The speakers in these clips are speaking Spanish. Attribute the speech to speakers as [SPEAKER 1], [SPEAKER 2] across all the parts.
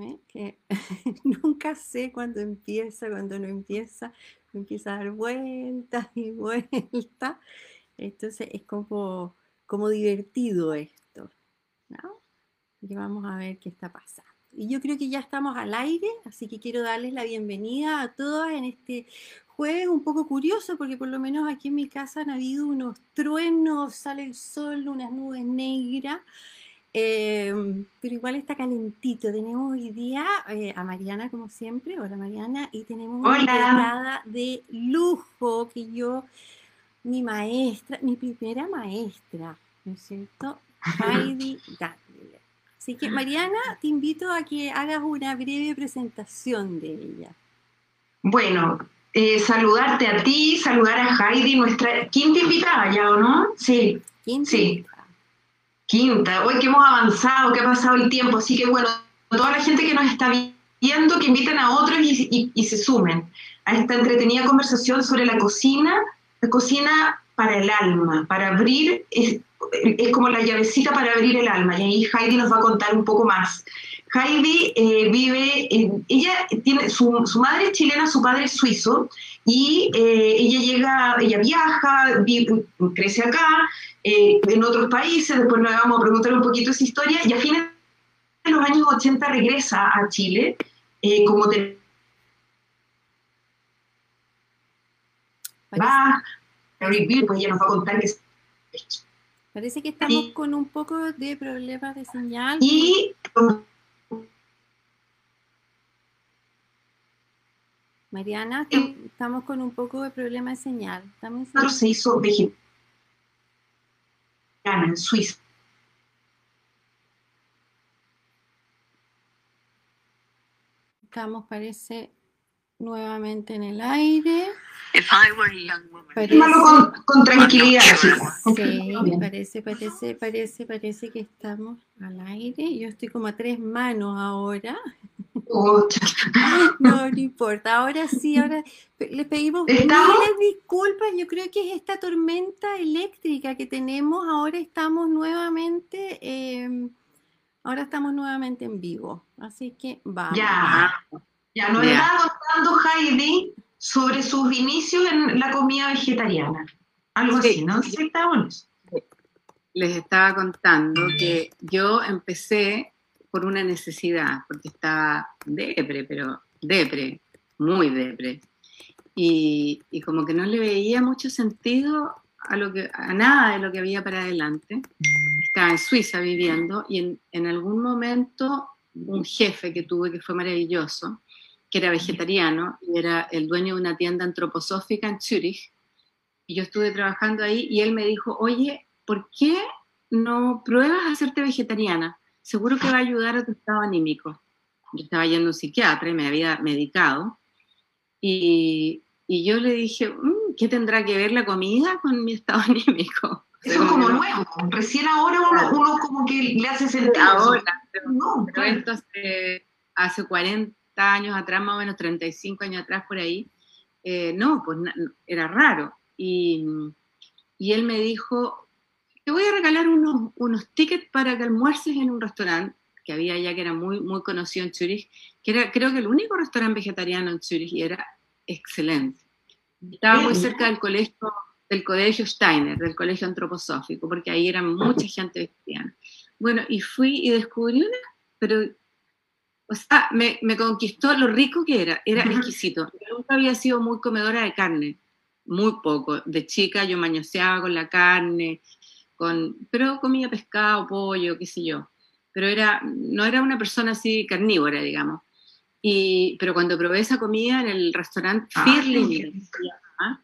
[SPEAKER 1] ¿eh? que nunca sé cuándo empieza, cuándo no empieza, empieza a dar vueltas y vueltas. Entonces es como, como divertido esto. Y vamos a ver qué está pasando. Y yo creo que ya estamos al aire, así que quiero darles la bienvenida a todas en este jueves un poco curioso, porque por lo menos aquí en mi casa han habido unos truenos, sale el sol, unas nubes negras. Em, pero igual está calentito. Tenemos hoy día eh, a Mariana, como siempre. Hola, Mariana. Y tenemos una invitada de lujo que yo, mi maestra, mi primera maestra, ¿no es cierto? Heidi Gatler. Así que, Mariana, te invito a que hagas una breve presentación de ella.
[SPEAKER 2] Bueno, eh, saludarte a ti, saludar a Heidi, nuestra quinta invitada ya, ¿o no? Sí. Sí. Quinta, hoy que hemos avanzado, que ha pasado el tiempo, así que bueno, toda la gente que nos está viendo, que inviten a otros y, se sumen a esta entretenida conversación sobre la cocina, la cocina para el alma, para abrir, es, como la llavecita para abrir el alma, y ahí Heidi nos va a contar un poco más. Heidi eh, vive, ella tiene, su, su, madre es chilena, su padre es suizo, y eh, ella llega, ella viaja, crece acá, eh, en otros países, después nos vamos a preguntar un poquito esa historia, y a fines de los años 80 regresa a Chile eh, como te... Va pues ella nos va a contar que...
[SPEAKER 1] Parece que estamos con un poco de problemas de señal.
[SPEAKER 2] Y...
[SPEAKER 1] Mariana, estamos con un poco de problema de señal.
[SPEAKER 2] Se hizo en Suiza.
[SPEAKER 1] Estamos, parece, nuevamente en el aire.
[SPEAKER 2] Parece, con, con, tranquilidad.
[SPEAKER 1] Sí, parece, parece, parece, parece que estamos al aire. Yo estoy como a tres manos ahora. No, no importa. Ahora sí, ahora les pedimos miles disculpas. Yo creo que es esta tormenta eléctrica que tenemos. Ahora estamos nuevamente, em, ahora estamos nuevamente en vivo. Así que vamos.
[SPEAKER 2] Ya, ya nos está contando Heidi sobre sus inicios en la comida vegetariana. Algo así, ¿no? Sí,
[SPEAKER 3] Les estaba contando que yo empecé por una necesidad, porque estaba depre, pero depre, muy depre. Y, como que no le veía mucho sentido a, nada de lo que había para adelante. Estaba en Suiza viviendo y en, en algún momento un jefe que tuve que fue maravilloso, que era vegetariano y era el dueño de una tienda antroposófica en Zurich. Y yo estuve trabajando ahí y él me dijo, oye, ¿por qué no pruebas a hacerte vegetariana? Seguro que va a ayudar a tu estado anímico. Yo estaba yendo a un psiquiatra y me había medicado. Y, y yo le dije, mm, ¿qué tendrá que ver la comida con mi estado anímico?
[SPEAKER 2] Eso es como nuevo. Recién ahora uno, uno, como que le hace sentido. Ahora,
[SPEAKER 3] pero, no, pero esto hace, hace, 40 años atrás, más o menos 35 años atrás por ahí. Eh, no, pues era raro. Y, y él me dijo, te voy a regalar unos, unos tickets para que almuerces en un restaurante que había allá que era muy, muy conocido en Zurich, que era creo que el único restaurante vegetariano en Zurich y era excelente. Estaba muy cerca del colegio, del colegio Steiner, del colegio antroposófico, porque ahí era mucha gente vegetariana. Bueno, y fui y descubrí una, pero, o sea, me, me conquistó lo rico que era, era exquisito. Yo nunca había sido muy comedora de carne, muy poco. De chica yo mañoseaba con la carne, con, pero comía pescado, pollo, qué sé yo. Pero era, no era una persona así carnívora, digamos. Y, pero cuando probé esa comida en el restaurante ah, ¿ah?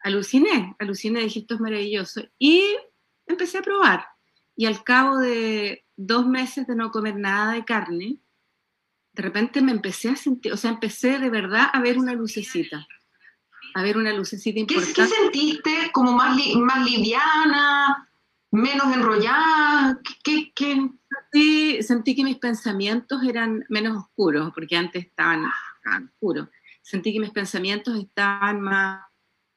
[SPEAKER 3] aluciné, aluciné, dije, esto es maravilloso. Y empecé a probar. Y al cabo de dos meses de no comer nada de carne, de repente me empecé a sentir, o sea, empecé de verdad a ver una lucecita. A ver una lucecita importante.
[SPEAKER 2] ¿Qué, sentiste? ¿Como más, más liviana? Menos enrollada? ¿Qué,
[SPEAKER 3] qué, Sentí, que mis pensamientos eran menos oscuros, porque antes estaban, oscuros. Sentí que mis pensamientos estaban más,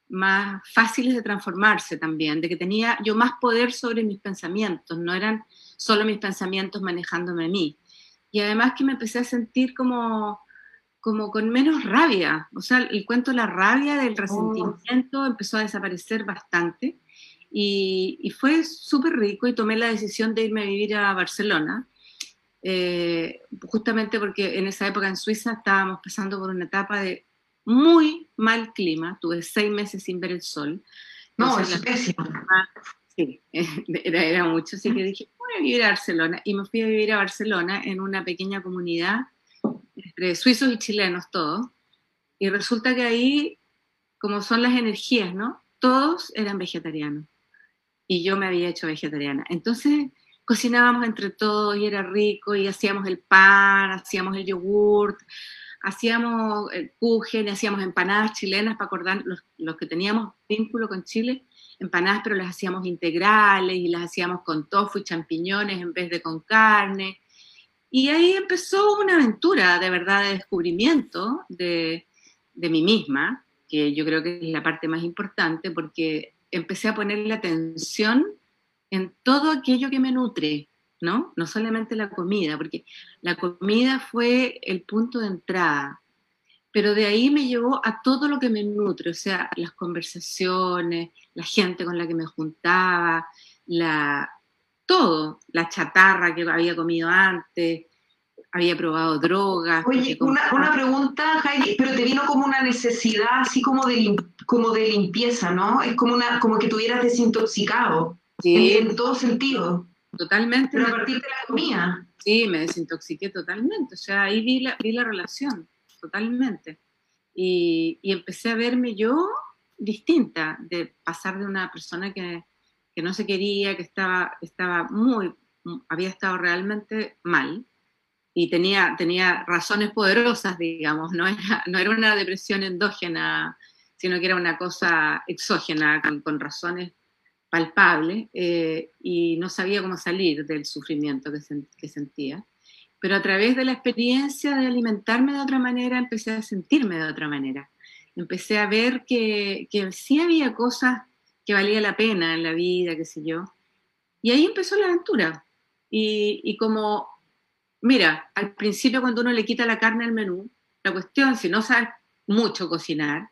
[SPEAKER 3] más fáciles de transformarse también, de que tenía yo más poder sobre mis pensamientos, no eran solo mis pensamientos manejándome a mí. y además que me empecé a sentir como, como con menos rabia. O sea, el cuento la rabia del oh. resentimiento empezó a desaparecer bastante y, fue súper rico y tomé la decisión de irme a vivir a Barcelona. Eh, justamente porque en esa época en Suiza estábamos pasando por una etapa de muy mal clima, tuve seis meses sin ver el sol.
[SPEAKER 2] No, es pésimo.
[SPEAKER 3] Sí, era, era mucho, así que dije, voy a vivir a Barcelona. Y me fui a vivir a Barcelona en una pequeña comunidad entre suizos y chilenos todos. Y resulta que ahí, como son las energías, ¿no? Todos eran vegetarianos. Y yo me había hecho vegetariana. Entonces cocinábamos entre todos y era rico y hacíamos el pan, hacíamos el yogurt, hacíamos el kuchen, hacíamos empanadas chilenas para acordar los, los que teníamos vínculo con Chile empanadas, pero las hacíamos integrales y las hacíamos con tofu y champiñones en vez de con carne. Y ahí empezó una aventura de verdad de descubrimiento de, de mí misma, que yo creo que es la parte más importante porque empecé a ponerle atención en todo aquello que me nutre, ¿no? No solamente la comida, porque la comida fue el punto de entrada, pero de ahí me llevó a todo lo que me nutre, o sea, las conversaciones, la gente con la que me juntaba, la, todo, la chatarra que había comido antes, había probado drogas.
[SPEAKER 2] Oye, una, pregunta, Heidi, pero te vino como una necesidad así como de, como de limpieza, ¿no? Es como, una, como que tuvieras desintoxicado, sí. en, todo sentido.
[SPEAKER 3] Totalmente.
[SPEAKER 2] Pero a partir de la comida.
[SPEAKER 3] Sí, me desintoxiqué totalmente, o sea, ahí vi la, vi la relación totalmente. Y, empecé a verme yo distinta, de pasar de una persona que, que no se quería, que estaba, estaba muy, había estado realmente mal y tenía, tenía razones poderosas, digamos, no era, no era una depresión endógena, sino que era una cosa exógena, con, razones palpables, eh, y no sabía cómo salir del sufrimiento que, sentía pero a través de la experiencia de alimentarme de otra manera, empecé a sentirme de otra manera. Empecé a ver que, que sí había cosas que valía la pena en la vida, qué sé yo. Y ahí empezó la aventura. Y como, mira, al principio cuando uno le quita la carne al menú, la cuestión, si no sabes mucho cocinar,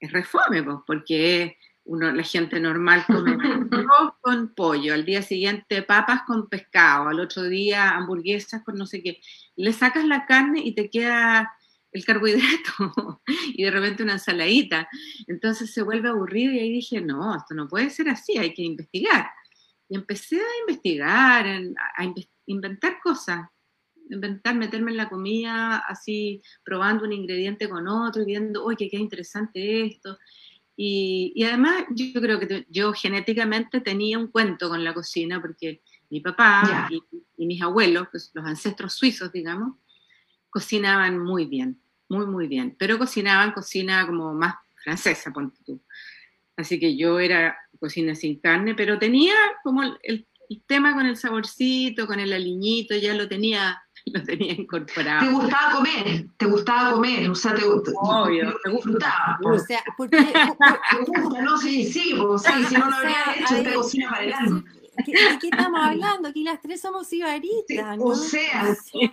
[SPEAKER 3] es refome, pues, porque la gente normal come arroz con pollo, al día siguiente papas con pescado, al otro día hamburguesas con no sé qué. Le sacas la carne y te queda el carbohidrato y de repente una ensaladita. Entonces se vuelve aburrido y ahí dije, no, esto no puede ser así, hay que investigar. Y empecé a investigar, a inventar cosas, inventar, meterme en la comida así, probando un ingrediente con otro y viendo, oye, qué interesante esto. Y, además yo creo que yo genéticamente tenía un cuento con la cocina porque mi papá y, mis abuelos, pues, los ancestros suizos, digamos, cocinaban muy bien, muy, muy bien, pero cocinaban cocina como más francesa, ponte tú. Así que yo era cocina sin carne, pero tenía como el, el tema con el saborcito, con el aliñito, ya lo tenía lo tenía incorporado.
[SPEAKER 2] ¿Te gustaba comer? ¿Te gustaba comer? O sea, te,
[SPEAKER 3] Obvio, te
[SPEAKER 2] gustaba.
[SPEAKER 1] O sea, porque... ¿Te
[SPEAKER 2] gusta? No, sí, sí, pues, sí si no lo habría hecho esta cocina para el alma.
[SPEAKER 1] ¿De qué estamos hablando? Aquí las tres somos ibaritas, ¿no?
[SPEAKER 2] O sea,
[SPEAKER 3] sí,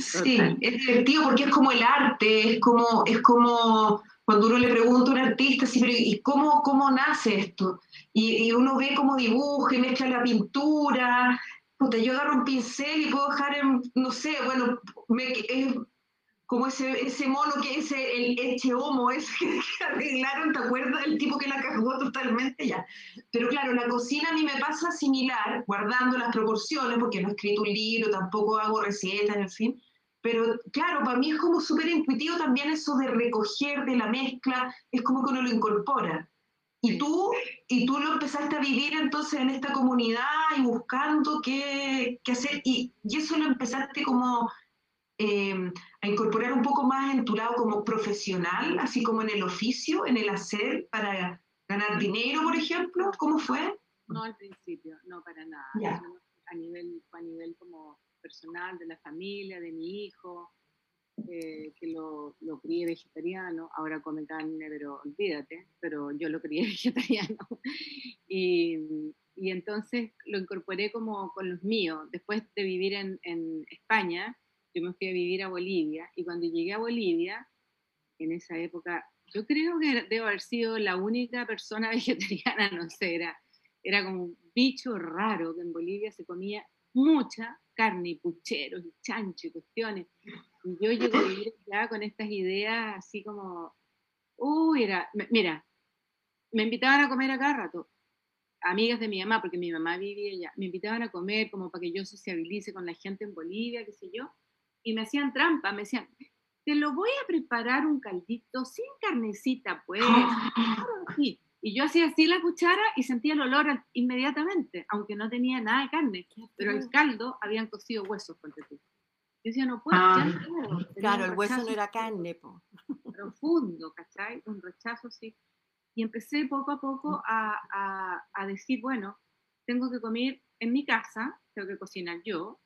[SPEAKER 2] Sí, es divertido porque es como el arte, es como, es como cuando uno le pregunta a un artista, sí, pero ¿y cómo, cómo nace esto? Y, y uno ve cómo dibuja y mezcla la pintura, yo agarro un pincel y puedo dejar en, no sé, bueno, me, como ese, ese mono que es el Eche Homo, ese que arreglaron, ¿te acuerdas? El tipo que la cagó totalmente ya. Pero claro, la cocina a mí me pasa similar, guardando las proporciones, porque no he escrito un libro, tampoco hago recetas, en fin. Pero claro, para mí es como súper intuitivo también eso de recoger de la mezcla, es como que uno lo incorpora. Y tú, y tú lo empezaste a vivir entonces en esta comunidad y buscando qué, qué hacer, y, y, eso lo empezaste como eh, a incorporar un poco más en tu lado como profesional, así como en el oficio, en el hacer para ganar dinero, por ejemplo. ¿Cómo fue?
[SPEAKER 3] No al principio, no para nada. A nivel, a nivel como personal, de la familia, de mi hijo, eh, que lo, lo, crié vegetariano, ahora come carne, pero olvídate, pero yo lo crié vegetariano. y, y entonces lo incorporé como con los míos. Después de vivir en, en España, yo me fui a vivir a Bolivia y cuando llegué a Bolivia, en esa época, yo creo que debo haber sido la única persona vegetariana, no sé, era, era como un bicho raro que en Bolivia se comía mucha carne pucheros chancho y cuestiones. Y yo vivir ya con estas ideas así como, uy, era, mira, me invitaban a comer a cada rato, amigas de mi mamá, porque mi mamá vivía allá, me invitaban a comer como para que yo sociabilice con la gente en Bolivia, qué sé yo, y me hacían trampa, me decían, te lo voy a preparar un caldito sin carnecita, pues. Y yo hacía así la cuchara y sentía el olor inmediatamente, aunque no tenía nada de carne, pero el caldo habían cocido huesos, con tú. Yo decía, no puedo, ah.
[SPEAKER 1] Claro, el hueso no era carne, po.
[SPEAKER 3] Profundo, ¿cachai? Un rechazo así. Y empecé poco a poco a, a decir, bueno, tengo que comer en mi casa, tengo que cocinar yo,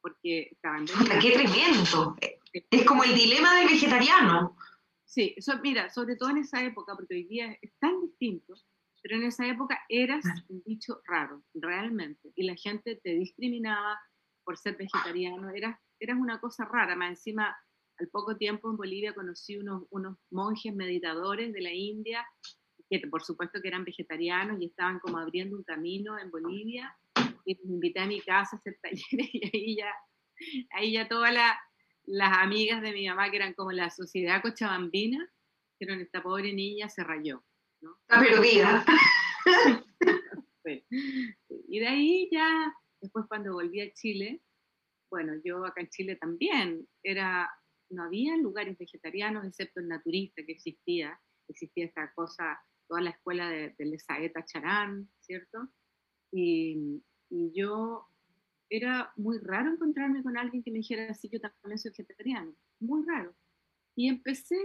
[SPEAKER 3] porque estaban...
[SPEAKER 2] ¡Qué tremendo! Es como el dilema del vegetariano.
[SPEAKER 3] Sí, eso, mira, sobre todo en esa época, porque hoy día es tan distinto, pero en esa época eras un bicho raro, realmente, y la gente te discriminaba por ser vegetariano, eras, eras una cosa rara, más encima, al poco tiempo en Bolivia conocí unos, unos monjes meditadores de la India, que por supuesto que eran vegetarianos y estaban como abriendo un camino en Bolivia, y me invité a mi casa a hacer talleres y ahí ya, ahí ya todas las amigas de mi mamá, que eran como la sociedad cochabambina, dijeron, esta pobre niña se rayó. ¿no?
[SPEAKER 2] Está perdida.
[SPEAKER 3] Y de ahí ya, después cuando volví a Chile, bueno, yo acá en Chile también, era, no había lugares vegetarianos excepto el naturista que existía, existía esta cosa, toda la escuela de, de Charán, ¿cierto? Y, y yo, era muy raro encontrarme con alguien que me dijera así, yo también soy vegetariano, muy raro. Y empecé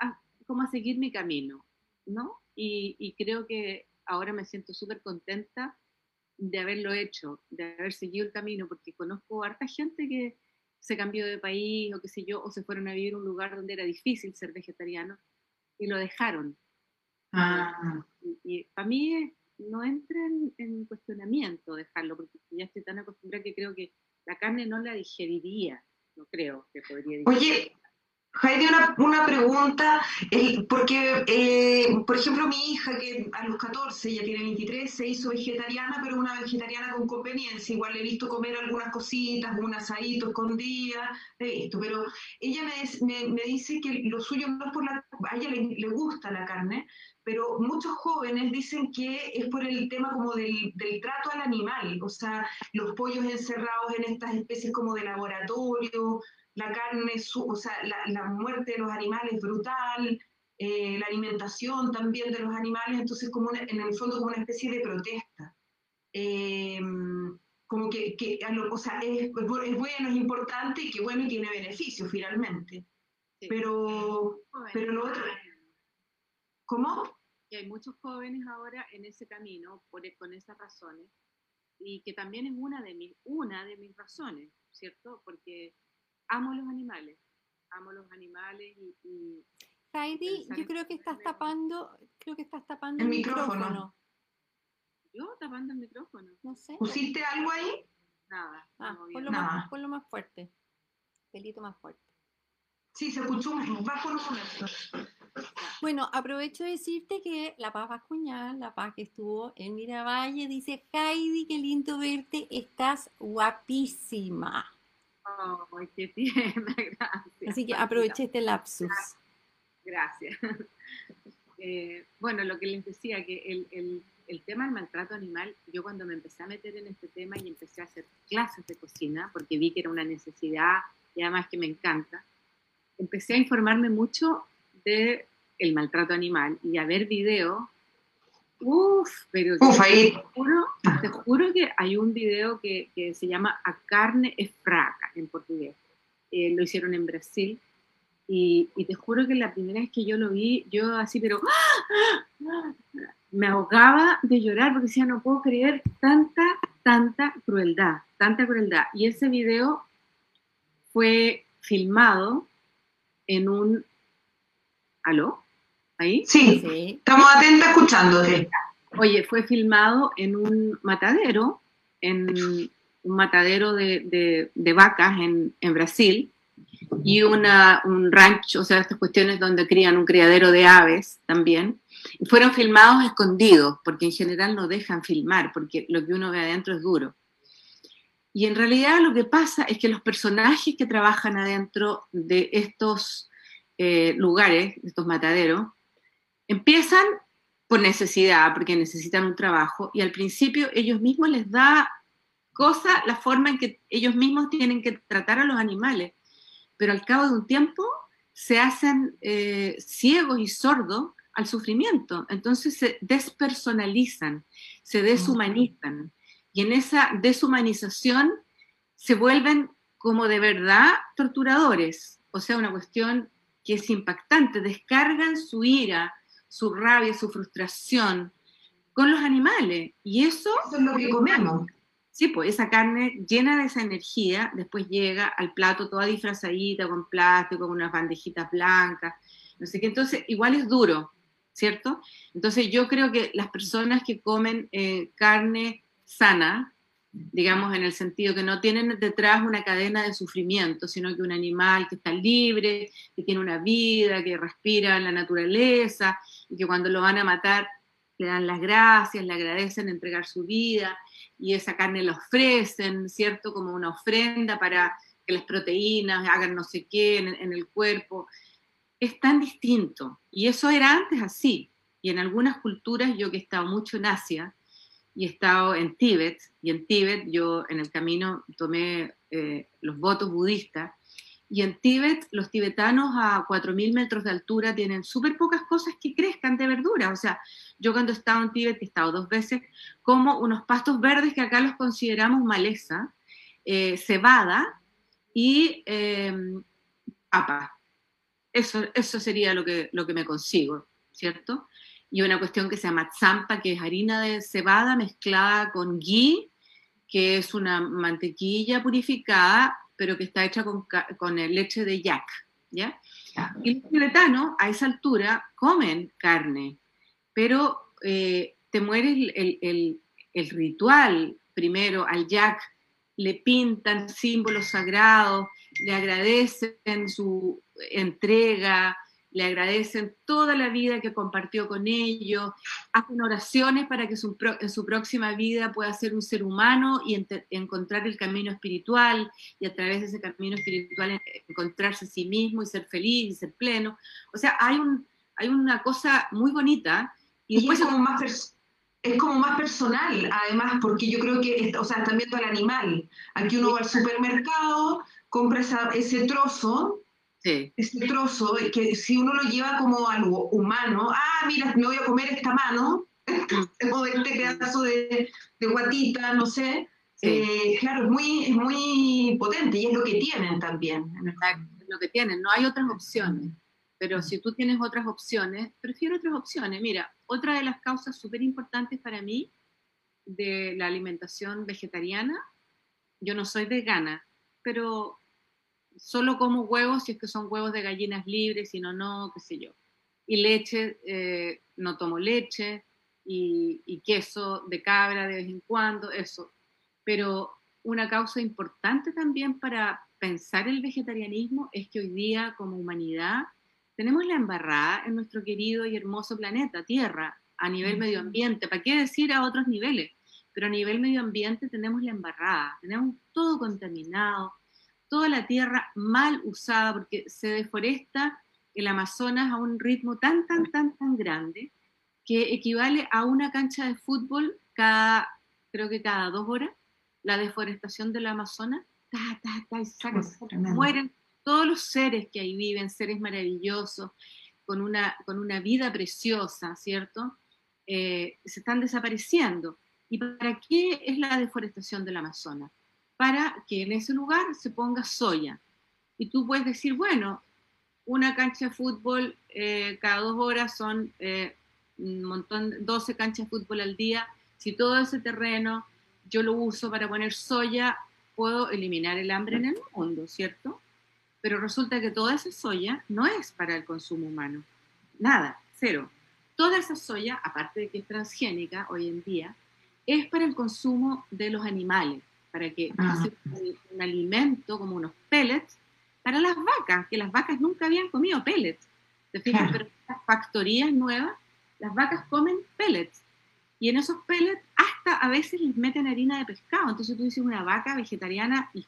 [SPEAKER 3] a, como a seguir mi camino, ¿no? Y, creo que ahora me siento súper contenta de haberlo hecho, de haber seguido el camino, porque conozco a harta gente que se cambió de país o qué sé yo, o se fueron a vivir a un lugar donde era difícil ser vegetariano y lo dejaron. Ah. Y, y, para mí es no entra en, cuestionamiento dejarlo, porque ya estoy tan acostumbrada que creo que la carne no la digeriría, no creo que podría
[SPEAKER 2] digerir. Oye, Heidi, una, una pregunta, porque, eh, por ejemplo, mi hija, que a los 14, ya tiene 23, se hizo vegetariana, pero una vegetariana con conveniencia. Igual le he visto comer algunas cositas, un asadito escondida, he visto, pero ella me, me, dice que lo suyo no es por la... A ella le, le, gusta la carne, pero muchos jóvenes dicen que es por el tema como del, del trato al animal, o sea, los pollos encerrados en estas especies como de laboratorio, la carne, o sea, la, muerte de los animales brutal, eh, la alimentación también de los animales, entonces como en el fondo como una especie de protesta. Em, como que, que o sea, es, es, bueno, es importante y que bueno y tiene beneficios finalmente. Pero, pero lo otro... ¿Cómo?
[SPEAKER 3] Que hay muchos jóvenes ahora en ese camino por, con esas razones y que también es una de mis, una de mis razones, ¿cierto? Porque amo los animales, amo los animales y...
[SPEAKER 1] Heidi, yo creo que estás tapando, creo que estás tapando
[SPEAKER 2] el, micrófono.
[SPEAKER 3] ¿Yo tapando el micrófono?
[SPEAKER 1] No sé.
[SPEAKER 2] ¿Pusiste algo ahí?
[SPEAKER 3] Nada.
[SPEAKER 1] Ah, ponlo, Más, ponlo más fuerte. Pelito más fuerte.
[SPEAKER 2] Sí, se escuchó bajo los momentos.
[SPEAKER 1] Bueno, aprovecho de decirte que la paz Vascuñal, la paz que estuvo en Miravalle, dice, Heidi, qué lindo verte, estás guapísima.
[SPEAKER 3] Ay, qué tierna, gracias.
[SPEAKER 1] Así que aproveché este lapsus.
[SPEAKER 3] Gracias. Eh, bueno, lo que les decía, que el, el, tema del maltrato animal, yo cuando me empecé a meter en este tema y empecé a hacer clases de cocina, porque vi que era una necesidad y además que me encanta, empecé a informarme mucho de el maltrato animal y a ver videos Uf, pero
[SPEAKER 2] Te,
[SPEAKER 3] juro, que hay un video que, se llama A carne es fraca en portugués. Eh, lo hicieron en Brasil. Y, te juro que la primera vez que yo lo vi, yo así, pero me ahogaba de llorar porque decía, no puedo creer tanta, tanta crueldad, tanta crueldad. Y ese video fue filmado en un... ¿Aló? ¿Ahí?
[SPEAKER 2] Sí, estamos atentos escuchándote.
[SPEAKER 3] Oye, fue filmado en un matadero, en un matadero de, vacas en, Brasil y una, un rancho, o sea, estas cuestiones donde crían un criadero de aves también. Y fueron filmados escondidos, porque en general no dejan filmar, porque lo que uno ve adentro es duro. Y en realidad lo que pasa es que los personajes que trabajan adentro de estos eh, lugares, de estos mataderos, empiezan por necesidad, porque necesitan un trabajo, y al principio ellos mismos les da cosa la forma en que ellos mismos tienen que tratar a los animales, pero al cabo de un tiempo se hacen eh, ciegos y sordos al sufrimiento, entonces se despersonalizan, se deshumanizan, y en esa deshumanización se vuelven como de verdad torturadores, o sea, una cuestión que es impactante, descargan su ira, su rabia, su frustración con los animales. Y eso,
[SPEAKER 2] es lo que comemos.
[SPEAKER 3] Sí, pues esa carne llena de esa energía después llega al plato toda disfrazadita, con plástico, con unas bandejitas blancas, no sé qué. Entonces, igual es duro, ¿cierto? Entonces, yo creo que las personas que comen eh, carne sana, digamos, en el sentido que no tienen detrás una cadena de sufrimiento, sino que un animal que está libre, que tiene una vida, que respira en la naturaleza, y que cuando lo van a matar le dan las gracias, le agradecen entregar su vida, y esa carne la ofrecen, ¿cierto? Como una ofrenda para que las proteínas hagan no sé qué en, el cuerpo. Es tan distinto. Y eso era antes así. Y en algunas culturas, yo que he estado mucho en Asia y he estado en Tíbet, y en Tíbet yo en el camino tomé eh, los votos budistas, y en Tíbet, los tibetanos a 4.000 metros de altura tienen súper pocas cosas que crezcan de verdura. O sea, yo cuando he estado en Tíbet, he estado dos veces, como unos pastos verdes que acá los consideramos maleza, eh, cebada y eh, papa. Eso, eso sería lo que, lo que me consigo, ¿cierto? Y una cuestión que se llama zampa, que es harina de cebada mezclada con ghee, que es una mantequilla purificada pero que está hecha con, con leche de yak, ¿ya? Y los tibetanos a esa altura comen carne, pero eh, te muere el, el, ritual primero al yak, le pintan símbolos sagrados, le agradecen su entrega, le agradecen toda la vida que compartió con ellos, hacen oraciones para que en su próxima vida pueda ser un ser humano y encontrar el camino espiritual y a través de ese camino espiritual encontrarse a sí mismo y ser feliz y ser pleno. O sea, hay, un, hay una cosa muy bonita.
[SPEAKER 2] Y, después es como más es como más personal, además, porque yo creo que, o sea, están viendo al animal. Aquí uno va al supermercado, compra ese trozo ese trozo, que si uno lo lleva como algo humano, ah, mira, me voy a comer esta mano, o este pedazo de, guatita, no sé, eh, claro, es muy, es muy potente y es lo que tienen también.
[SPEAKER 3] Es lo que tienen, no hay otras opciones. Pero si tú tienes otras opciones, prefiero otras opciones. Mira, otra de las causas súper importantes para mí de la alimentación vegetariana, yo no soy vegana, pero solo como huevos si es que son huevos de gallinas libres, si no, no, qué sé yo. Y leche, eh, no tomo leche, y, queso de cabra de vez en cuando, eso. Pero una causa importante también para pensar el vegetarianismo es que hoy día como humanidad tenemos la embarrada en nuestro querido y hermoso planeta, Tierra, a nivel medio ambiente. ¿Para qué decir a otros niveles? Pero a nivel medio ambiente tenemos la embarrada, tenemos todo contaminado, toda la tierra mal usada, porque se deforesta el Amazonas a un ritmo tan, tan, tan, tan grande, que equivale a una cancha de fútbol cada, creo que cada dos horas, la deforestación del Amazonas, ta, ta, mueren todos los seres que ahí viven, seres maravillosos, con una, con una vida preciosa, ¿cierto? Eh, se están desapareciendo. ¿Y para qué es la deforestación del Amazonas? Para que en ese lugar se ponga soya. Y tú puedes decir, bueno, una cancha de fútbol eh, cada dos horas son eh, un montón, 12 canchas de fútbol al día. Si todo ese terreno yo lo uso para poner soya, puedo eliminar el hambre en el mundo, ¿cierto? Pero resulta que toda esa soya no es para el consumo humano. Nada, cero. toda esa soya, aparte de que es transgénica hoy en día, es para el consumo de los animales, para que ah. un, alimento como unos pellets para las vacas, que las vacas nunca habían comido pellets. ¿Te fijas? Pero las factorías nuevas, las vacas comen pellets. Y en esos pellets hasta a veces les meten harina de pescado. Entonces tú dices una vaca vegetariana y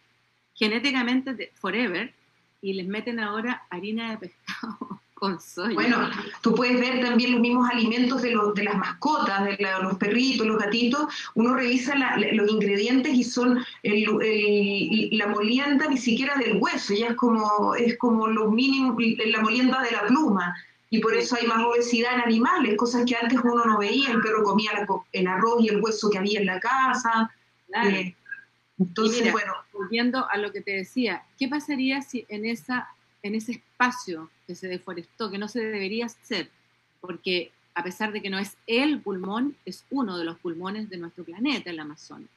[SPEAKER 3] genéticamente de forever y les meten ahora harina de pescado con soya.
[SPEAKER 2] Bueno, tú puedes ver también los mismos alimentos de, los, de las mascotas, de los perritos, los gatitos. Uno revisa los ingredientes y son la molienda ni siquiera del hueso, ya es como, es como lo mínimo, la molienda de la pluma. Y por eso hay más obesidad en animales, cosas que antes uno no veía. El perro comía el arroz y el hueso que había en la casa.
[SPEAKER 3] Eh, entonces, bueno. Volviendo a lo que te decía, ¿qué pasaría si en, esa, en ese espacio que se deforestó, que no se debería hacer, porque a pesar de que no es el pulmón, es uno de los pulmones de nuestro planeta, el Amazonas?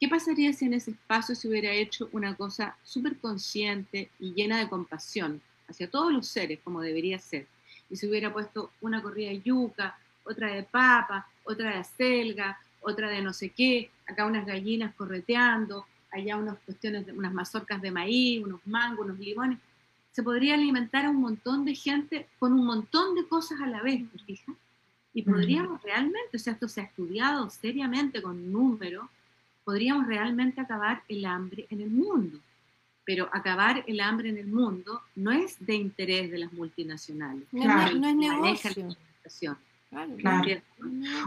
[SPEAKER 3] ¿Qué pasaría si en ese espacio se hubiera hecho una cosa súper consciente y llena de compasión hacia todos los seres, como debería ser? Y se hubiera puesto una corrida de yuca, otra de papa, otra de acelga, otra de no sé qué, acá unas gallinas correteando, allá unas cuestiones, unas mazorcas de maíz, unos mangos, unos limones. Se podría alimentar a un montón de gente con un montón de cosas a la vez, fijas? Y podríamos realmente, o sea, esto se ha estudiado seriamente con números, podríamos realmente acabar el hambre en el mundo. Pero acabar el hambre en el mundo no es de interés de las multinacionales.
[SPEAKER 1] No, no es negocio.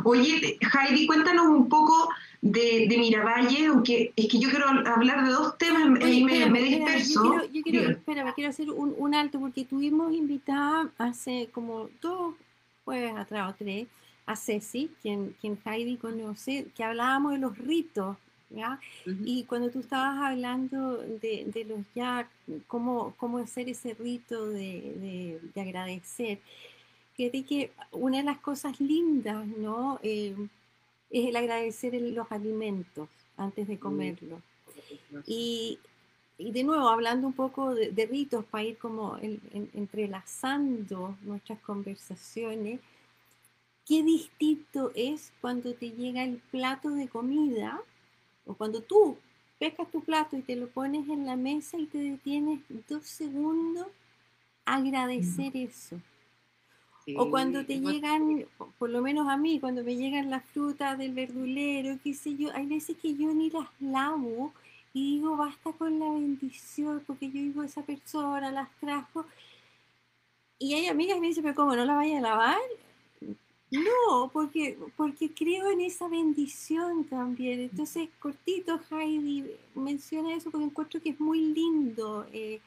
[SPEAKER 2] Oye, Heidi, cuéntanos un poco de, de Miravalle, aunque es que yo quiero hablar de dos temas y me, me, disperso.
[SPEAKER 1] yo quiero, espera, quiero hacer un, un, alto porque tuvimos invitada hace como dos jueves atrás o tres a Ceci, quien, quien Heidi conoce, que hablábamos de los ritos ¿Ya? Y cuando tú estabas hablando de, de, los ya, cómo, cómo hacer ese rito de, de, de que una de las cosas lindas, ¿no? Eh, es el agradecer los alimentos antes de comerlos. Y, y, de nuevo, hablando un poco de, ritos para ir como entrelazando nuestras conversaciones, qué distinto es cuando te llega el plato de comida o cuando tú pescas tu plato y te lo pones en la mesa y te detienes dos segundos a agradecer eso o cuando te llegan, por lo menos a mí, cuando me llegan las frutas del verdulero, qué sé yo, hay veces que yo ni las lavo y digo, basta con la bendición, porque yo digo, esa persona las trajo. Y hay amigas que me dicen, pero ¿cómo no la vaya a lavar? No, porque, porque creo en esa bendición también. Entonces, cortito, Heidi menciona eso porque encuentro que es muy lindo eh,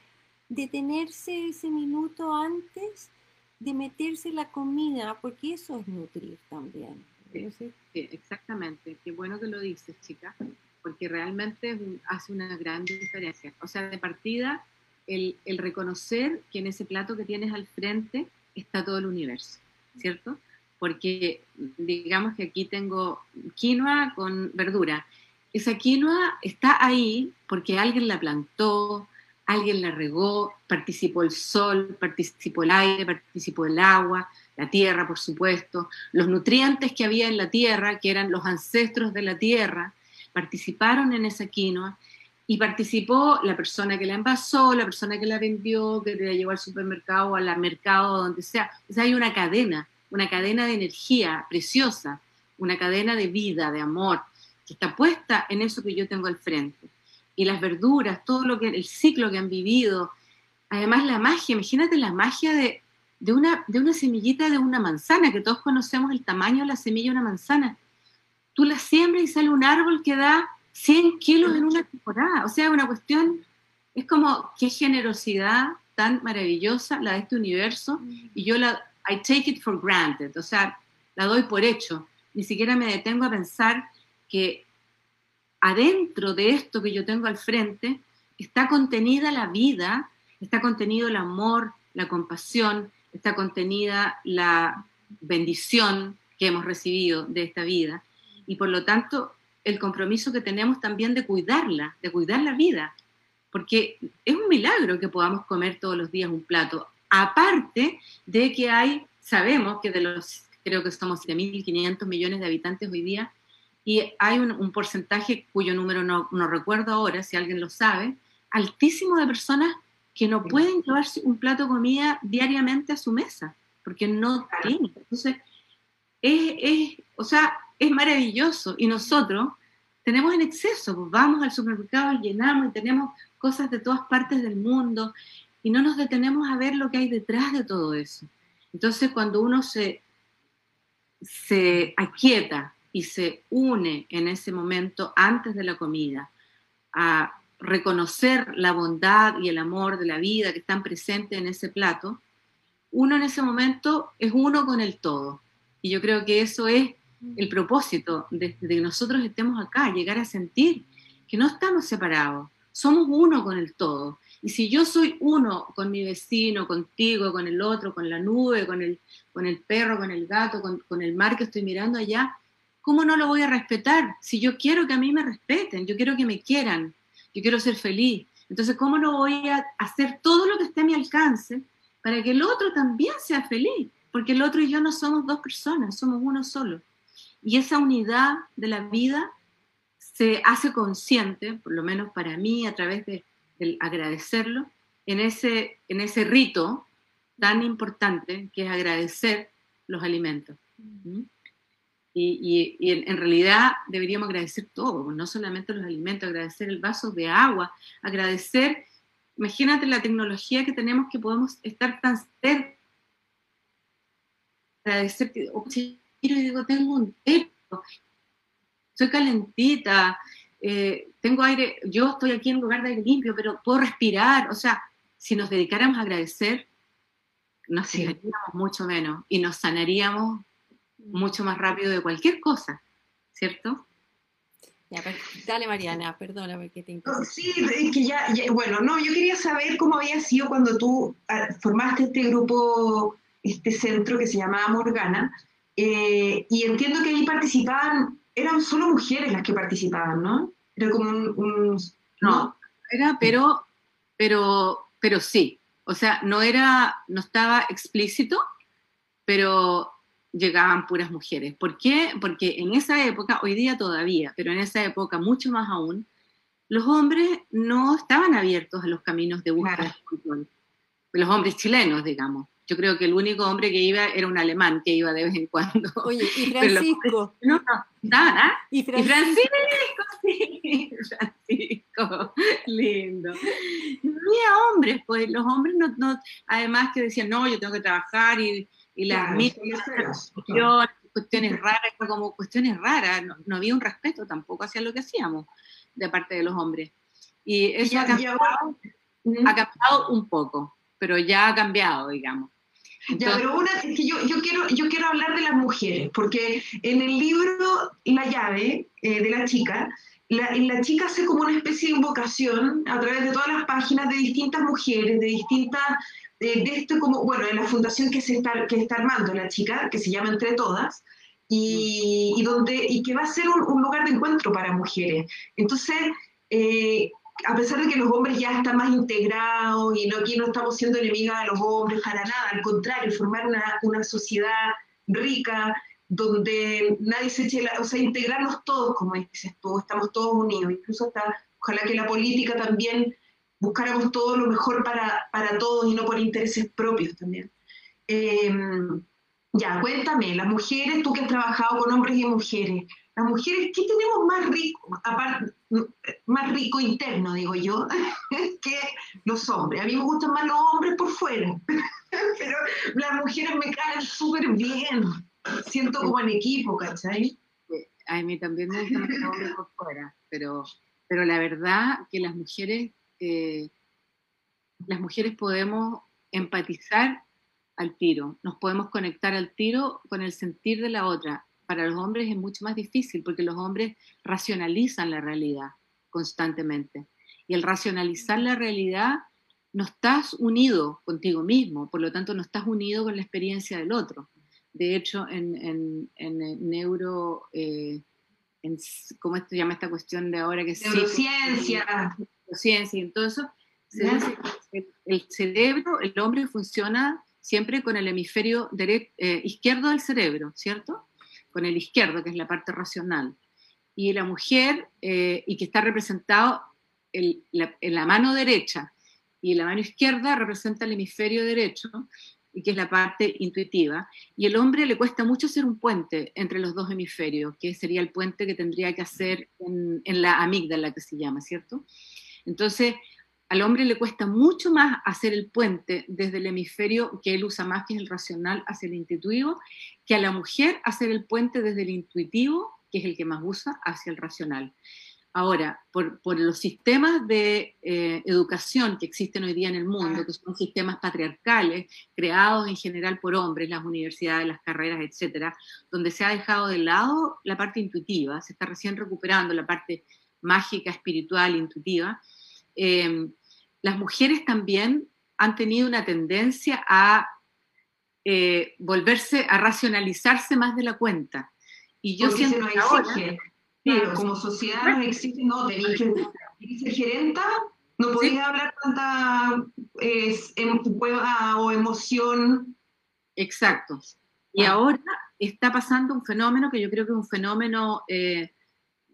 [SPEAKER 1] detenerse ese minuto antes de meterse la comida, porque eso es nutrir también.
[SPEAKER 3] Sí, exactamente. Qué bueno que lo dices, chica, porque realmente hace una gran diferencia. O sea, de partida, el, el, reconocer que en ese plato que tienes al frente está todo el universo, ¿cierto? Porque digamos que aquí tengo quinoa con verdura. Esa quinoa está ahí porque alguien la plantó, alguien la regó, participó el sol, participó el aire, participó el agua, la tierra, por supuesto, los nutrientes que había en la tierra, que eran los ancestros de la tierra, participaron en esa quinoa y participó la persona que la envasó, la persona que la vendió, que la llevó al supermercado, al mercado, donde sea. O sea, hay una cadena, una cadena de energía preciosa, una cadena de vida, de amor, que está puesta en eso que yo tengo al frente y las verduras, todo lo que el ciclo que han vivido. Además la magia, imagínate la magia de, una, de una semillita de una manzana, que todos conocemos el tamaño de la semilla de una manzana. Tú la siembras y sale un árbol que da 100 kilos en una temporada. O sea, una cuestión, es como qué generosidad tan maravillosa la de este universo y yo la, I take it for granted, o sea, la doy por hecho. Ni siquiera me detengo a pensar que adentro de esto que yo tengo al frente está contenida la vida, está contenido el amor, la compasión, está contenida la bendición que hemos recibido de esta vida. Y por lo tanto el compromiso que tenemos también de cuidarla, de cuidar la vida, porque es un milagro que podamos comer todos los días un plato, aparte de que hay, sabemos que de los creo que somos 7.500 millones de habitantes hoy día, y hay un, porcentaje cuyo número no, no, recuerdo ahora, si alguien lo sabe, altísimo de personas que no pueden llevarse un plato de comida diariamente a su mesa, porque no tienen. Entonces, es, es, o sea, es maravilloso. Y nosotros tenemos en exceso, pues vamos al supermercado llenamos y tenemos cosas de todas partes del mundo y no nos detenemos a ver lo que hay detrás de todo eso. Entonces, cuando uno se, se aquieta y se une en ese momento antes de la comida a reconocer la bondad y el amor de la vida que están presentes en ese plato, uno en ese momento es uno con el todo. Y yo creo que eso es el propósito de, que nosotros estemos acá, llegar a sentir que no estamos separados, somos uno con el todo. Y si yo soy uno con mi vecino, contigo, con el otro, con la nube, con el, con el perro, con el gato, con, con el mar que estoy mirando allá, ¿cómo no lo voy a respetar? Si yo quiero que a mí me respeten, yo quiero que me quieran, yo quiero ser feliz. Entonces, ¿cómo no voy a hacer todo lo que esté a mi alcance para que el otro también sea feliz? Porque el otro y yo no somos dos personas, somos uno solo. Y esa unidad de la vida se hace consciente, por lo menos para mí, a través de el agradecerlo, en ese, en ese rito tan importante que es agradecer los alimentos. ¿Mm? Y, y, en, realidad deberíamos agradecer todo, no solamente los alimentos, agradecer el vaso de agua, agradecer, imagínate la tecnología que tenemos que podemos estar tan cerca, agradecer que, oh, digo, tengo un techo, soy calentita, eh, tengo aire, yo estoy aquí en un lugar de aire limpio, pero puedo respirar. O sea, si nos dedicáramos a agradecer, nos sí. mucho menos y nos sanaríamos mucho más rápido de cualquier cosa, ¿cierto?
[SPEAKER 1] dale Mariana, perdóname que te
[SPEAKER 2] Sí, es que ya, bueno, no, yo quería saber cómo había sido cuando tú ah, formaste este grupo, este centro que se llamaba Morgana, eh, y entiendo que ahí participaban, eran solo mujeres las que participaban, ¿no? Era como un,
[SPEAKER 3] no, era, pero, pero, pero sí. O sea, no era, no estaba explícito, pero llegaban puras mujeres. ¿Por qué? Porque en esa época, hoy día todavía, pero en esa época mucho más aún, los hombres no estaban abiertos a los caminos de búsqueda Los hombres chilenos, digamos. Yo creo que el único hombre que iba era un alemán que iba de vez en cuando.
[SPEAKER 1] Oye, y Francisco.
[SPEAKER 3] no, nada. ¿Y Francisco? sí, Francisco, lindo. No había hombres, pues los hombres no, no, además que decían, no, yo tengo que trabajar y, y las claro, cuestiones raras, como cuestiones raras, no, había un respeto tampoco hacia lo que hacíamos de parte de los hombres. Y eso ha, cambiado, ha cambiado un poco, pero ya ha cambiado, digamos.
[SPEAKER 2] Ya, pero una es que yo, yo, quiero, yo quiero hablar de las mujeres, porque en el libro La llave eh, de la chica, la, la, chica hace como una especie de invocación a través de todas las páginas de distintas mujeres, de distintas, de, esto como, bueno, de la fundación que, se está, que está armando la chica, que se llama Entre Todas, y, y donde, y que va a ser un, un lugar de encuentro para mujeres. Entonces, eh, a pesar de que los hombres ya están más integrados y no, aquí no estamos siendo enemigas de los hombres para nada, al contrario, formar una, una sociedad rica donde nadie se eche, la, o sea, integrarnos todos, como dices tú, estamos todos unidos, incluso hasta, ojalá que la política también buscáramos todo lo mejor para, para todos y no por intereses propios también. Eh, ya, cuéntame, las mujeres, tú que has trabajado con hombres y mujeres, las mujeres, ¿qué tenemos más rico, aparte, más rico interno, digo yo, que los hombres? A mí me gustan más los hombres por fuera, pero las mujeres me caen súper bien, siento como en equipo, ¿cachai?
[SPEAKER 3] A mí también me gustan los hombres por fuera, pero, pero la verdad que las mujeres, eh, las mujeres podemos empatizar al tiro, nos podemos conectar al tiro con el sentir de la otra. Para los hombres es mucho más difícil porque los hombres racionalizan la realidad constantemente. Y el racionalizar la realidad, no estás unido contigo mismo, por lo tanto no estás unido con la experiencia del otro. De hecho, en, en, neuro, eh, en, ¿cómo se llama esta cuestión de ahora? que
[SPEAKER 2] Neurociencia.
[SPEAKER 3] Todo eso, el cerebro, el hombre funciona siempre con el hemisferio eh, izquierdo del cerebro, ¿cierto? Con el izquierdo, que es la parte racional. Y la mujer, eh, y que está representado en la mano derecha, y la mano izquierda representa el hemisferio derecho, y que es la parte intuitiva. Y el hombre le cuesta mucho ser un puente entre los dos hemisferios, que sería el puente que tendría que hacer en, en la amígdala, que se llama, ¿cierto? Entonces, al hombre le cuesta mucho más hacer el puente desde el hemisferio que él usa más, que es el racional, hacia el intuitivo, que a la mujer hacer el puente desde el intuitivo, que es el que más usa, hacia el racional. Ahora, por, los sistemas de eh, educación que existen hoy día en el mundo, que son sistemas patriarcales, creados en general por hombres, las universidades, las carreras, etcétera, donde se ha dejado de lado la parte intuitiva, se está recién recuperando la parte mágica, espiritual, intuitiva, eh, las mujeres también han tenido una tendencia a eh, volverse, a racionalizarse más de la cuenta. Y yo siento que ahora,
[SPEAKER 2] Claro, como sociedad nos exige, no, tenéis que ser gerenta, no podéis hablar tanta em, o emoción.
[SPEAKER 3] Exacto. Y ah. ahora está pasando un fenómeno que yo creo que es un fenómeno eh,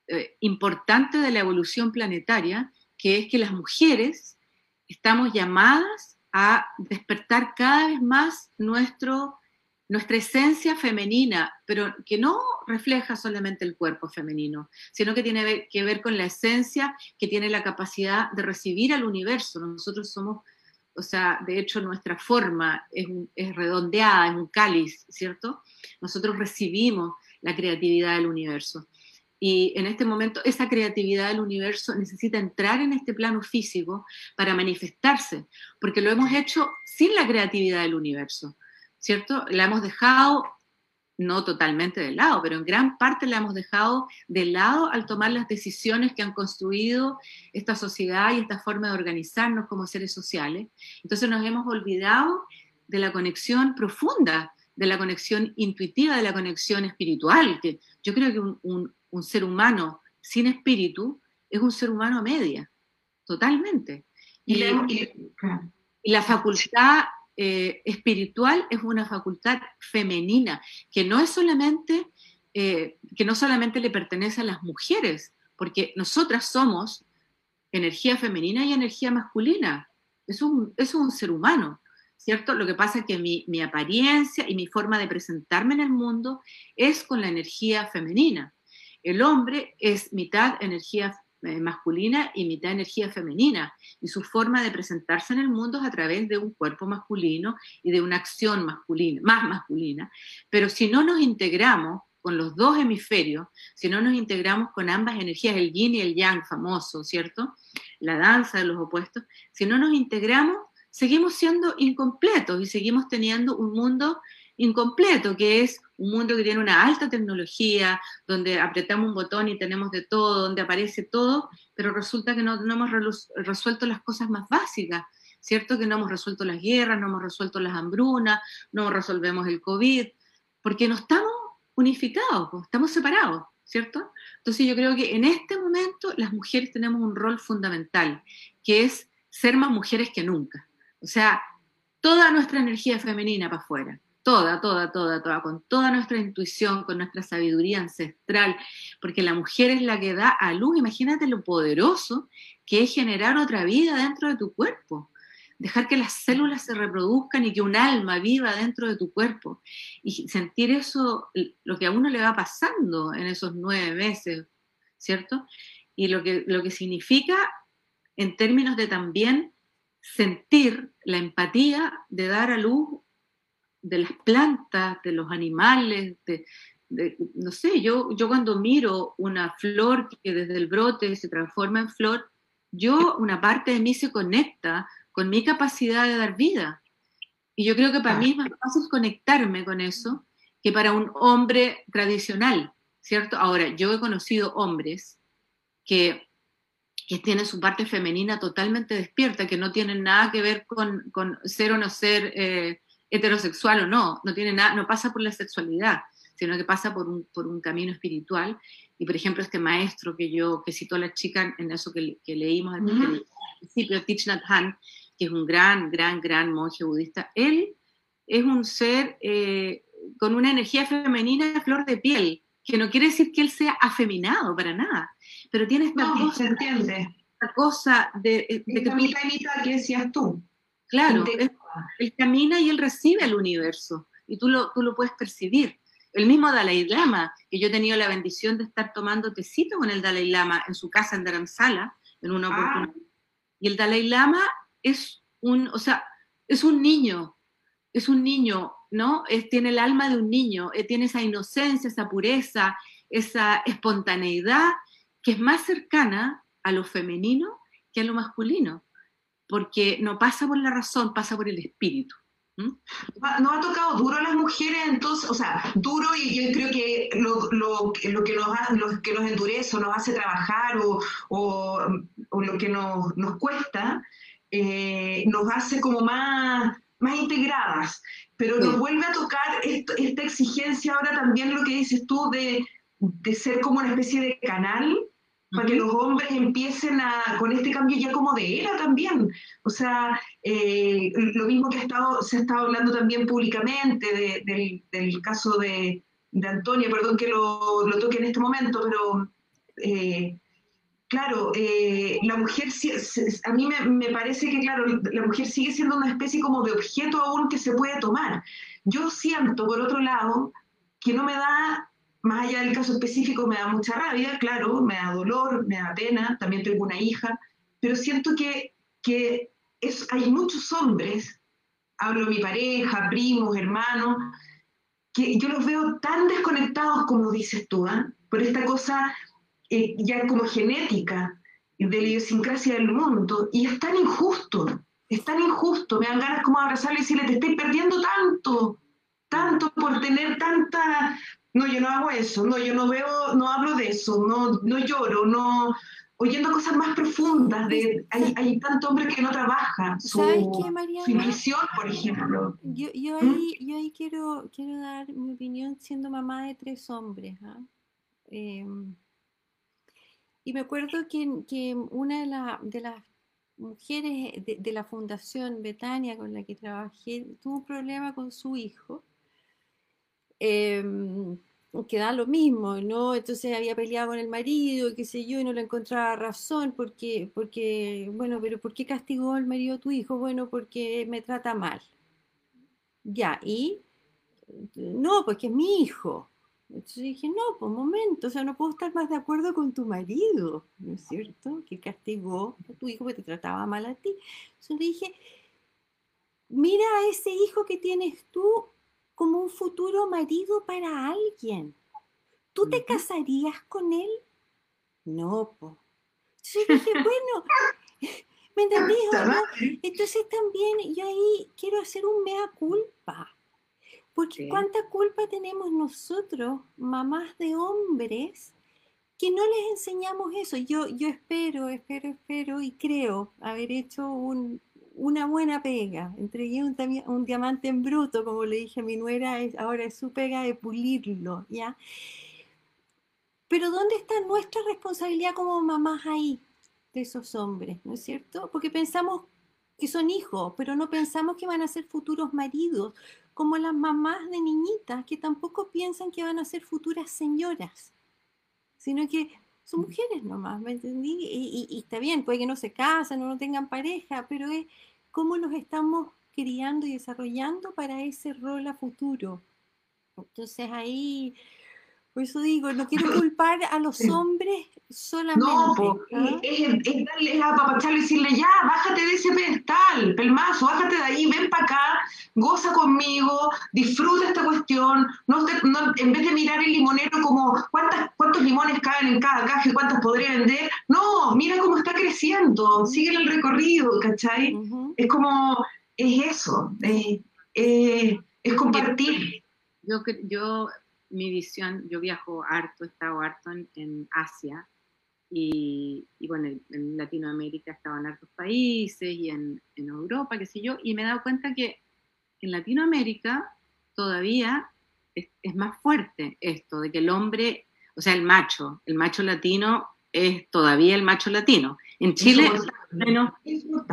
[SPEAKER 3] eh, importante de la evolución planetaria, que es que las mujeres estamos llamadas a despertar cada vez más nuestro nuestra esencia femenina, pero que no refleja solamente el cuerpo femenino, sino que tiene que ver con la esencia que tiene la capacidad de recibir al universo. Nosotros somos, o sea, de hecho nuestra forma es, es redondeada, es un cáliz, ¿cierto? Nosotros recibimos la creatividad del universo. Y en este momento esa creatividad del universo necesita entrar en este plano físico para manifestarse, porque lo hemos hecho sin la creatividad del universo. ¿cierto? La hemos dejado, no totalmente de lado, pero en gran parte la hemos dejado de lado al tomar las decisiones que han construido esta sociedad y esta forma de organizarnos como seres sociales. Entonces nos hemos olvidado de la conexión profunda, de la conexión intuitiva, de la conexión espiritual, que yo creo que un, ser humano sin espíritu es un ser humano a media, totalmente. y la facultad eh, espiritual es una facultad femenina, que no es solamente, eh, que no solamente le pertenece a las mujeres, porque nosotras somos energía femenina y energía masculina. Es un, es un ser humano, ¿cierto? Lo que pasa es que mi, mi apariencia y mi forma de presentarme en el mundo es con la energía femenina. El hombre es mitad energía eh, masculina y mitad energía femenina. Y su forma de presentarse en el mundo es a través de un cuerpo masculino y de una acción masculina, más masculina. Pero si no nos integramos con los dos hemisferios, si no nos integramos con ambas energías, el yin y el yang famoso, ¿cierto? La danza de los opuestos, si no nos integramos, seguimos siendo incompletos y seguimos teniendo un mundo incompleto, que es un mundo que tiene una alta tecnología, donde apretamos un botón y tenemos de todo, donde aparece todo, pero resulta que no, hemos resuelto las cosas más básicas, ¿cierto? Que no hemos resuelto las guerras, no hemos resuelto las hambrunas, no resolvemos el COVID, porque no estamos unificados, estamos separados, ¿cierto? Entonces yo creo que en este momento las mujeres tenemos un rol fundamental, que es ser más mujeres que nunca. O sea, toda nuestra energía femenina para afuera toda, toda, toda, toda, con toda nuestra intuición, con nuestra sabiduría ancestral, porque la mujer es la que da a luz, imagínate lo poderoso que es generar otra vida dentro de tu cuerpo, dejar que las células se reproduzcan y que un alma viva dentro de tu cuerpo, y sentir eso, lo que a uno le va pasando en esos nueve meses, ¿cierto? Y lo que, lo que significa en términos de también sentir la empatía de dar a luz de las plantas, de los animales, de, no sé, yo, yo cuando miro una flor que desde el brote se transforma en flor, yo, una parte de mí se conecta con mi capacidad de dar vida. Y yo creo que para mí es más fácil conectarme con eso que para un hombre tradicional, ¿cierto? Ahora, yo he conocido hombres que, que tienen su parte femenina totalmente despierta, que no tienen nada que ver con, con ser o no ser eh, heterosexual o no, no tiene nada, no pasa por la sexualidad, sino que pasa por un, por un camino espiritual. Y por ejemplo, este maestro que yo, que citó a la chica en eso que, que leímos al principio, Thich Nhat Hanh, que es un gran, gran, gran monje budista, él es un ser eh, con una energía femenina de flor de piel, que no quiere decir que él sea afeminado para nada, pero tiene esta
[SPEAKER 2] cosa, se entiende.
[SPEAKER 3] Esta cosa de,
[SPEAKER 2] de esta mitad y mitad que decías tú.
[SPEAKER 3] Claro, él, camina y él recibe el universo, y tú lo, tú lo puedes percibir. El mismo Dalai Lama, que yo he tenido la bendición de estar tomando tecito con el Dalai Lama en su casa en Dharamsala, en una ah. oportunidad. Y el Dalai Lama es un, o sea, es un niño, es un niño, ¿no? Es, tiene el alma de un niño, eh, tiene esa inocencia, esa pureza, esa espontaneidad que es más cercana a lo femenino que a lo masculino, porque no pasa por la razón, pasa por el espíritu.
[SPEAKER 2] ¿No ha tocado duro a las mujeres entonces? O sea, duro y yo creo que lo, lo, lo que, nos lo que nos endurece o nos hace trabajar o, o, o lo que nos, nos cuesta, eh, nos hace como más, más integradas. Pero nos vuelve a tocar esta exigencia ahora también lo que dices tú de, de ser como una especie de canal para que los hombres empiecen a, con este cambio ya como de era también. O sea, eh, lo mismo que ha estado, se ha estado hablando también públicamente del, caso de, de, Antonia, perdón que lo, lo, toque en este momento, pero eh, claro, eh, la mujer, a mí me, me, parece que, claro, la mujer sigue siendo una especie como de objeto aún que se puede tomar. Yo siento, por otro lado, que no me da más allá del caso específico, me da mucha rabia, claro, me da dolor, me da pena, también tengo una hija, pero siento que, que hay muchos hombres, hablo de mi pareja, primos, hermanos, que yo los veo tan desconectados como dices tú, ¿eh? por esta cosa eh, ya como genética de la idiosincrasia del mundo, y es tan injusto, es tan injusto, me dan ganas como abrazarle y decirle, te estoy perdiendo tanto, tanto por tener tanta no, yo no hago eso, no, yo no veo, no hablo de eso, no, no lloro, no, oyendo cosas más profundas, de, hay, hay tanto hombre que no trabaja su, su por ejemplo.
[SPEAKER 1] Yo, yo, ¿Mm? ahí, yo ahí quiero, quiero dar mi opinión siendo mamá de tres hombres. ¿ah? Em, y me acuerdo que, que una de, la, de las mujeres de, de, la fundación Betania con la que trabajé tuvo un problema con su hijo eh, que da lo mismo, ¿no? Entonces había peleado con el marido, qué sé yo, y no le encontraba razón, porque, porque, bueno, pero ¿por qué castigó el marido a tu hijo? Bueno, porque me trata mal. Ya, y no, porque es mi hijo. Entonces dije, no, pues un momento, o sea, no puedo estar más de acuerdo con tu marido, ¿no es cierto? Que castigó a tu hijo porque te trataba mal a ti. Entonces dije, mira a ese hijo que tienes tú como un futuro marido para alguien. ¿Tú te casarías con él? No, po. Entonces dije, bueno, ¿me entendí? no? Entonces también yo ahí quiero hacer un mea culpa. Porque cuánta culpa tenemos nosotros, mamás de hombres, que no les enseñamos eso. Yo, yo espero, espero, espero y creo haber hecho un, una buena pega. Entregué un, un, diamante en bruto, como le dije a mi nuera, es, ahora es su pega de pulirlo, ¿ya? Pero ¿dónde está nuestra responsabilidad como mamás ahí, de esos hombres, ¿no es cierto? Porque pensamos que son hijos, pero no pensamos que van a ser futuros maridos, como las mamás de niñitas que tampoco piensan que van a ser futuras señoras, sino que son mujeres nomás, ¿me entendí? Y, está bien, puede que no se casen o no tengan pareja, pero es cómo nos estamos criando y desarrollando para ese rol a futuro. Entonces ahí por eso digo, no quiero culpar a los hombres solamente. No,
[SPEAKER 2] ¿ah? es, es, darle a papacharle y decirle, ya, bájate de ese pedestal, pelmazo, bájate de ahí, ven para acá, goza conmigo, disfruta esta cuestión, no, en vez de mirar el limonero como cuántas, cuántos limones caen en cada caja y cuántos podría vender, no, mira cómo está creciendo, sigue el recorrido, ¿cachai? Es como, es eso, es compartir.
[SPEAKER 3] Yo, yo mi visión, yo viajo harto, he estado harto en, Asia y, bueno, en Latinoamérica he estado en hartos países y en, Europa, qué sé yo, y me he dado cuenta que en Latinoamérica todavía es, más fuerte esto de que el hombre, o sea, el macho, el macho latino es todavía el macho latino. En Chile, menos,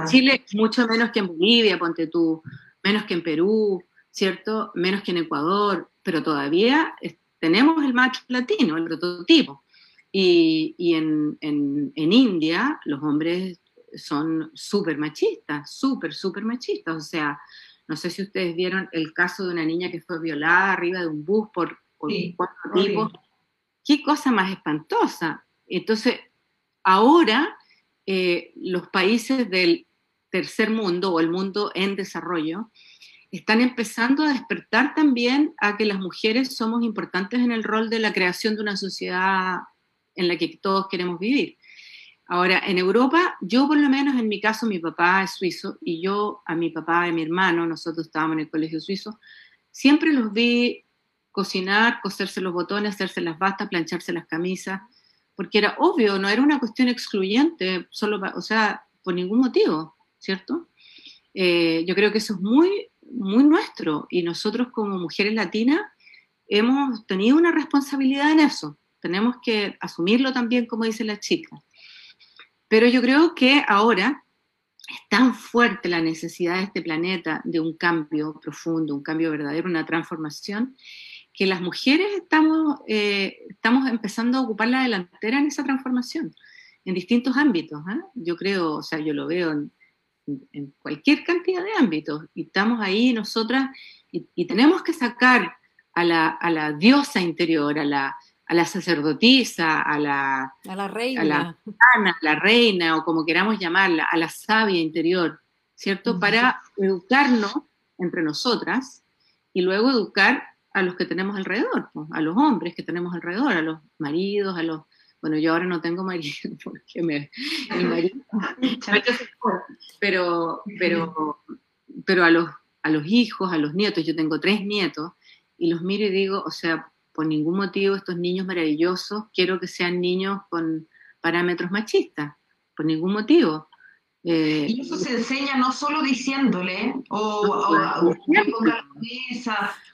[SPEAKER 3] Chile mucho menos que en Bolivia, ponte tú, menos que en Perú, ¿cierto? Menos que en Ecuador, pero todavía tenemos el macho latino, el prototipo. Y, en, India los hombres son súper machistas, súper, súper machistas. O sea, no sé si ustedes vieron el caso de una niña que fue violada arriba de un bus por, cuatro tipos. Qué cosa más espantosa. Entonces, ahora eh, los países del tercer mundo o el mundo en desarrollo están empezando a despertar también a que las mujeres somos importantes en el rol de la creación de una sociedad en la que todos queremos vivir. Ahora, en Europa, yo por lo menos en mi caso, mi papá es suizo y yo a mi papá y mi hermano, nosotros estábamos en el colegio suizo, siempre los vi cocinar, coserse los botones, hacerse las bastas, plancharse las camisas, porque era obvio, no era una cuestión excluyente, solo, o sea, por ningún motivo, ¿cierto? Eh, yo creo que eso es muy muy nuestro y nosotros como mujeres latinas hemos tenido una responsabilidad en eso. Tenemos que asumirlo también, como dice la chica. Pero yo creo que ahora es tan fuerte la necesidad de este planeta de un cambio profundo, un cambio verdadero, una transformación, que las mujeres estamos, eh, estamos empezando a ocupar la delantera en esa transformación, en distintos ámbitos. ¿eh? Yo creo, o sea, yo lo veo en, en cualquier cantidad de ámbitos. Y estamos ahí nosotras y, tenemos que sacar a la, diosa interior, a la, a la sacerdotisa, a la,
[SPEAKER 1] a la reina,
[SPEAKER 3] a la, la reina, o como queramos llamarla, a la sabia interior, ¿cierto? Para educarnos entre nosotras y luego educar a los que tenemos alrededor, a los hombres que tenemos alrededor, a los maridos, a los bueno, yo ahora no tengo marido porque me, el marido, pero, pero, pero a los, a los hijos, a los nietos, yo tengo tres nietos, y los miro y digo, o sea, por ningún motivo estos niños maravillosos quiero que sean niños con parámetros machistas, por ningún motivo.
[SPEAKER 2] Eh, y eso se enseña no solo diciéndole o, o, o,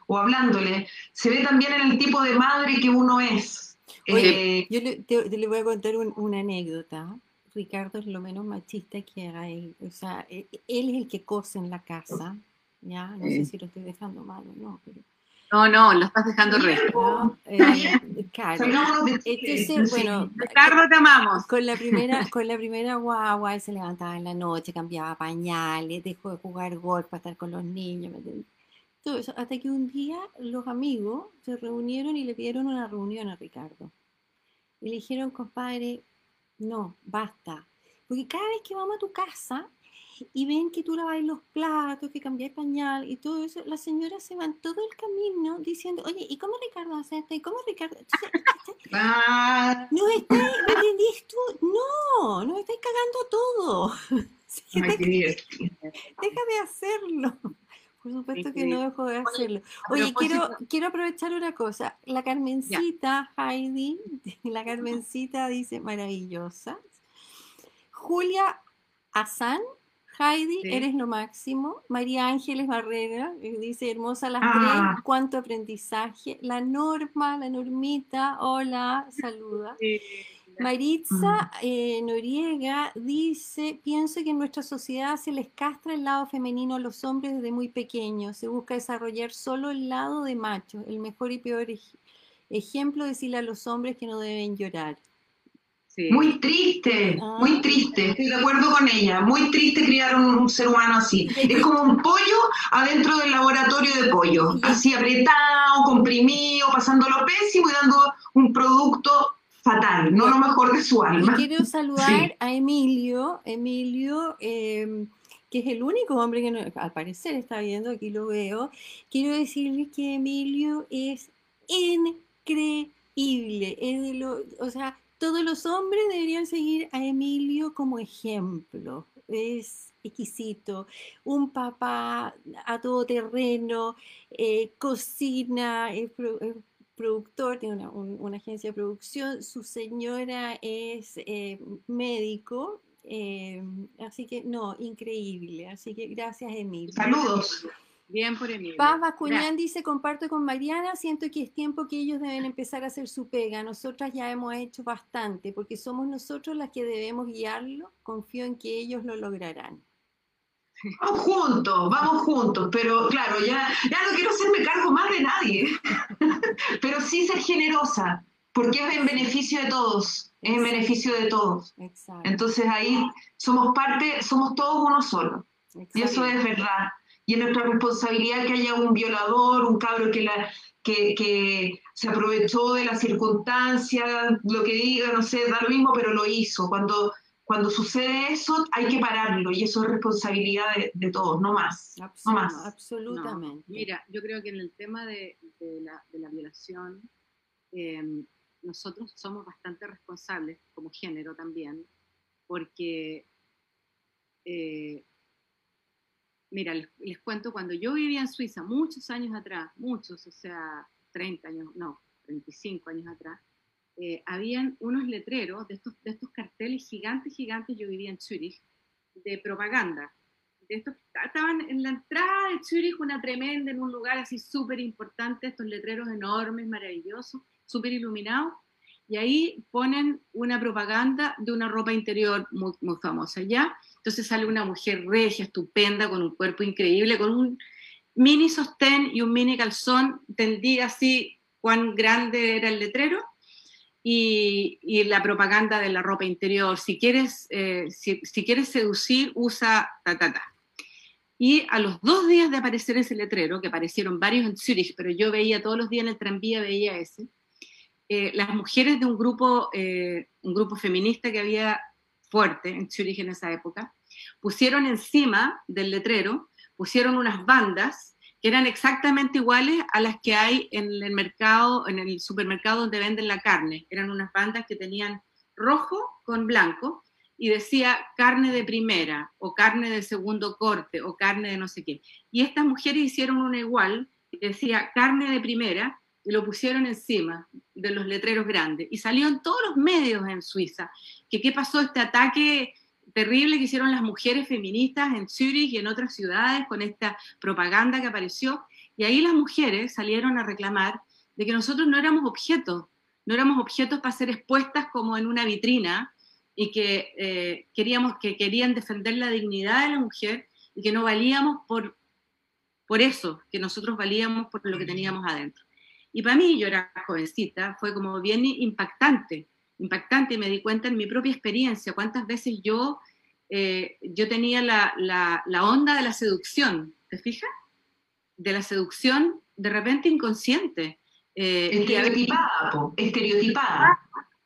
[SPEAKER 2] o hablándole, se ve también en el tipo de madre que uno es.
[SPEAKER 1] Oye, eh, yo le, voy a contar una anécdota. Ricardo es lo menos machista que hay. O sea, e, él es el que cose en la casa. ¿ya? No sé si lo estoy dejando mal o no, pero...
[SPEAKER 3] No, no, lo estás dejando resto.
[SPEAKER 1] Eh, claro. Entonces, bueno,
[SPEAKER 3] Ricardo, te amamos.
[SPEAKER 1] Con la primera, con la primera guagua, él se levantaba en la noche, cambiaba pañales, dejó de jugar golf para estar con los niños, ¿me hasta que un día los amigos se reunieron y le pidieron una reunión a Ricardo. Y le dijeron, compadre, no, basta. Porque cada vez que vamos a tu casa y ven que tú lavas los platos, que cambias pañal y todo eso, las señoras se van todo el camino diciendo, oye, ¿y cómo Ricardo hace esto? ¿Y cómo Ricardo? Ah. ¿No estáis, tú? No, no estáis cagando todo. deja de hacerlo. Por supuesto que no dejo de hacerlo. Oye, quiero, quiero aprovechar una cosa. La Carmencita, Heidi, la Carmencita dice maravillosa. Julia Azán, Heidi, eres lo máximo. María Ángeles Barrera eh, dice, hermosa las tres, ah. cuánto aprendizaje. La Norma, la Normita, hola, saluda. Maritza eh, Noriega dice, pienso que en nuestra sociedad se les castra el lado femenino a los hombres desde muy pequeños, se busca desarrollar solo el lado de macho, el mejor y peor ejemplo decirle a los hombres que no deben llorar.
[SPEAKER 2] Muy triste, ah. muy triste, estoy de acuerdo con ella, muy triste criar un, ser humano así. Es como un pollo adentro del laboratorio de pollo, así apretado, comprimido, pasando lo pésimo y dando un producto fatal, no lo mejor de su alma.
[SPEAKER 1] quiero saludar a Emilio, Emilio, em, que es el único hombre que al parecer está viendo, aquí lo veo. Quiero decirle que Emilio es increíble, es de lo, o sea, todos los hombres deberían seguir a Emilio como ejemplo. Es exquisito, un papá a todo terreno, eh, cocina, productor, tiene una, agencia de producción, su señora es eh, médico, eh, así que no, increíble, así que gracias Emilio.
[SPEAKER 2] Saludos.
[SPEAKER 3] Bien por Emilio.
[SPEAKER 1] Paz Bascuñán dice, comparto con Mariana, siento que es tiempo que ellos deben empezar a hacer su pega. Nosotras ya hemos hecho bastante, porque somos nosotros las que debemos guiarlo. Confío en que ellos lo lograrán.
[SPEAKER 2] Vamos juntos, vamos juntos, pero claro, ya, ya no quiero hacerme cargo más de nadie, pero sí ser generosa, porque es en beneficio de todos, es en beneficio de todos. Entonces ahí somos parte, somos todos uno solo. Y eso es verdad. Y es nuestra responsabilidad que haya un violador, un cabro que, la, que, que se aprovechó de las circunstancias, lo que diga, no sé, da lo mismo, pero lo hizo. Cuando cuando sucede eso, hay que pararlo y eso es responsabilidad de, todos, no más. no más.
[SPEAKER 1] Absolutamente.
[SPEAKER 3] Mira, yo creo que en el tema de, la, violación, em, nosotros somos bastante responsables como género también, porque, eh, mira, les, les, cuento, cuando yo vivía en Suiza, muchos años atrás, muchos, o sea, 30 años, no, 35 años atrás, eh, habían unos letreros de estos, de estos carteles gigantes, gigantes, yo vivía en Zurich, de propaganda. De estos, estaban en la entrada de Zurich, una tremenda, en un lugar así súper importante, estos letreros enormes, maravillosos, súper iluminados, y ahí ponen una propaganda de una ropa interior muy, muy famosa, ¿ya? Entonces sale una mujer regia, estupenda, con un cuerpo increíble, con un mini sostén y un mini calzón, tendía así cuán grande era el letrero, y, la propaganda de la ropa interior. Si quieres, eh, si, quieres seducir, usa ta, ta, ta. Y a los dos días de aparecer ese letrero, que aparecieron varios en Zurich, pero yo veía todos los días en el tranvía, veía ese, eh, las mujeres de un grupo, eh, un grupo feminista que había fuerte en Zurich en esa época, pusieron encima del letrero, pusieron unas bandas eran exactamente iguales a las que hay en el mercado, en el supermercado donde venden la carne. Eran unas bandas que tenían rojo con blanco y decía carne de primera o carne de segundo corte o carne de no sé qué. Y estas mujeres hicieron una igual, decía carne de primera y lo pusieron encima de los letreros grandes. Y salió en todos los medios en Suiza que qué pasó este ataque terrible que hicieron las mujeres feministas en Zurich y en otras ciudades con esta propaganda que apareció. Y ahí las mujeres salieron a reclamar de que nosotros no éramos objetos, no éramos objetos para ser expuestas como en una vitrina y que eh, queríamos que querían defender la dignidad de la mujer y que no valíamos por, por eso, que nosotros valíamos por lo que teníamos adentro. Y para mí, yo era jovencita, fue como bien impactante impactante y me di cuenta en mi propia experiencia, cuántas veces yo, eh, yo tenía la, la, onda de la seducción, ¿te fijas? De la seducción de repente inconsciente.
[SPEAKER 2] Eh, estereotipada, estereotipada.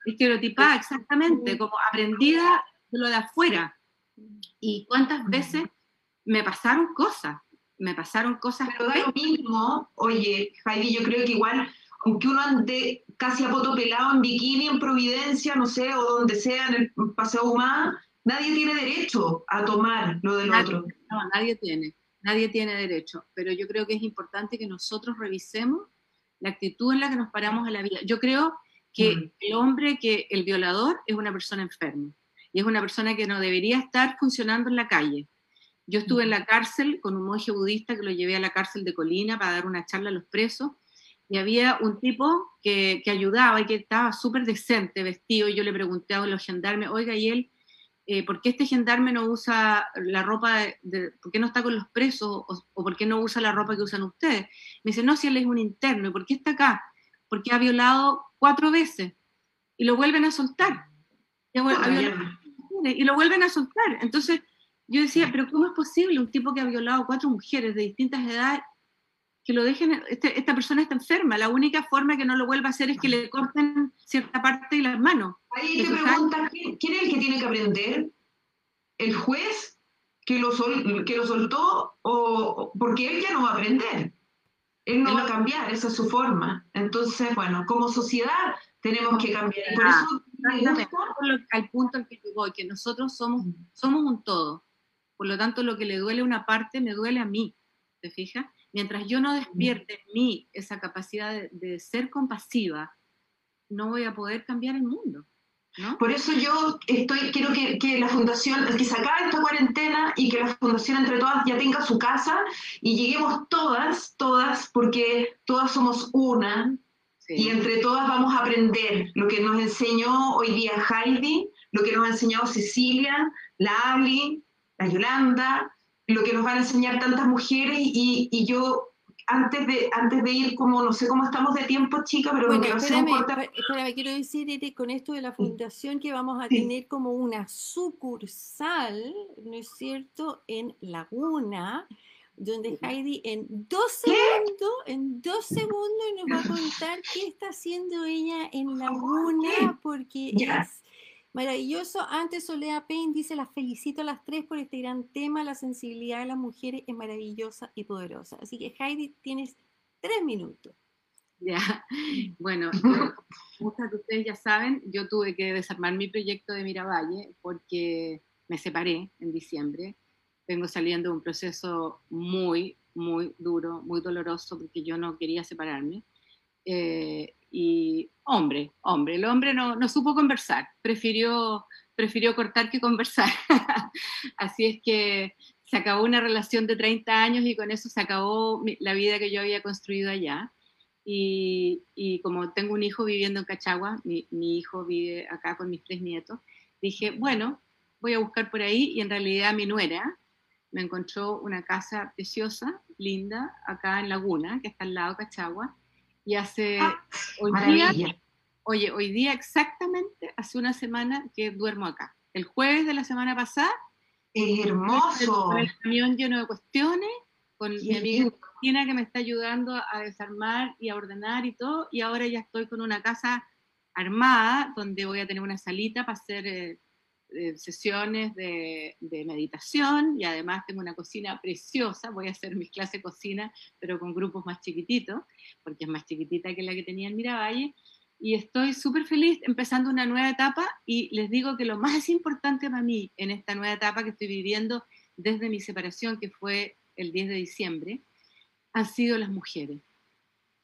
[SPEAKER 3] Estereotipada, exactamente, como aprendida de lo de afuera. Y cuántas veces me pasaron cosas, me pasaron cosas.
[SPEAKER 2] Pero da lo mismo, oye, Heidi, yo creo que igual aunque uno ande casi a poto pelado en bikini en Providencia, no sé, o donde sea, en el Paseo Humano, nadie tiene derecho a tomar lo del otro.
[SPEAKER 3] No, nadie tiene, nadie tiene derecho, pero yo creo que es importante que nosotros revisemos la actitud en la que nos paramos a la vida. Yo creo que mm. el hombre, que el violador es una persona enferma y es una persona que no debería estar funcionando en la calle. Yo estuve en la cárcel con un monje budista que lo llevé a la cárcel de Colina para dar una charla a los presos y había un tipo que, que ayudaba y que estaba súper decente vestido, y yo le pregunté a los gendarmes, oiga, ¿y él, eh, por qué este gendarme no usa la ropa, de, por qué no está con los presos, o, por qué no usa la ropa que usan ustedes? Me dice, no, si él es un interno, ¿y por qué está acá? Porque ha violado cuatro veces, y lo vuelven a soltar. Y, y lo vuelven a soltar. Entonces, yo decía, pero ¿cómo es posible un tipo que ha violado cuatro mujeres de distintas edades que lo dejen, este, esta persona está enferma, la única forma que no lo vuelva a hacer es que le corten cierta parte de las manos.
[SPEAKER 2] Ahí te preguntas, ¿quién, es el que tiene que aprender? ¿El juez que lo, que lo soltó o porque él ya no va a aprender? Él no va a cambiar, esa es su forma. Entonces, bueno, como sociedad tenemos que cambiar. por eso
[SPEAKER 3] al punto al que voy, que nosotros somos, somos un todo. Por lo tanto, lo que le duele a una parte me duele a mí. ¿Te fijas? Mientras yo no despierte en mí esa capacidad de, ser compasiva, no voy a poder cambiar el mundo.
[SPEAKER 2] Por eso yo estoy, quiero que, que, la fundación, que se acabe esta cuarentena y que la fundación entre todas ya tenga su casa y lleguemos todas, todas, porque todas somos una y entre todas vamos a aprender lo que nos enseñó hoy día Heidi, lo que nos ha enseñado Cecilia, la Ali, la Yolanda, lo que nos van a enseñar tantas mujeres y, y yo antes de, antes de ir, como no sé cómo estamos de tiempo, chica, pero
[SPEAKER 1] bueno, espérame, espérame, quiero decir, con esto de la fundación que vamos a tener como una sucursal, ¿no es cierto?, en Laguna, donde Heidi en dos segundos, en dos segundos nos va a contar qué está haciendo ella en Laguna, porque es Maravilloso. Antes Soledad Payne dice, las felicito a las tres por este gran tema. La sensibilidad de las mujeres es maravillosa y poderosa. Así que Heidi, tienes tres minutos.
[SPEAKER 3] Ya, bueno, muchas de ustedes ya saben, yo tuve que desarmar mi proyecto de Miravalle porque me separé en diciembre. Vengo saliendo de un proceso muy, muy duro, muy doloroso porque yo no quería separarme. Eh, y hombre, hombre, el hombre no, no supo conversar, prefirió, prefirió cortar que conversar. Así es que se acabó una relación de 30 años y con eso se acabó la vida que yo había construido allá. Y, como tengo un hijo viviendo en Cachagua, mi, mi, hijo vive acá con mis tres nietos, dije, bueno, voy a buscar por ahí y en realidad mi nuera me encontró una casa preciosa, linda, acá en Laguna, que está al lado de Cachagua, y hace ah, hoy día, oye, hoy día exactamente hace una semana que duermo acá. El jueves de la semana pasada.
[SPEAKER 2] Es hermoso.
[SPEAKER 3] Con el camión lleno de cuestiones, con mi amiga Cristina que me está ayudando a desarmar y a ordenar y todo. Y ahora ya estoy con una casa armada donde voy a tener una salita para hacer eh, sesiones de, meditación y además tengo una cocina preciosa, voy a hacer mis clases de cocina, pero con grupos más chiquititos, porque es más chiquitita que la que tenía en Miravalle, y estoy súper feliz empezando una nueva etapa y les digo que lo más importante para mí en esta nueva etapa que estoy viviendo desde mi separación, que fue el 10 de diciembre, han sido las mujeres.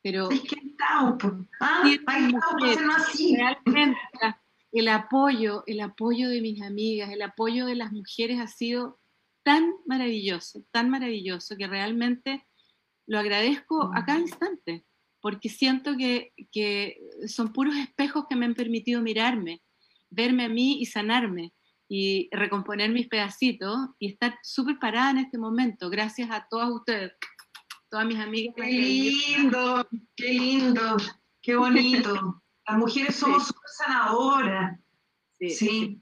[SPEAKER 3] Pero...
[SPEAKER 2] Es que ah,
[SPEAKER 3] realmente el apoyo, el apoyo de mis amigas, el apoyo de las mujeres ha sido tan maravilloso, tan maravilloso, que realmente lo agradezco a cada instante, porque siento que, son puros espejos que me han permitido mirarme, verme a mí y sanarme y recomponer mis pedacitos y estar súper parada en este momento, gracias a todas ustedes, todas mis amigas.
[SPEAKER 2] Qué lindo, qué lindo, qué bonito. Las mujeres somos súper sanadoras. Sí, sí.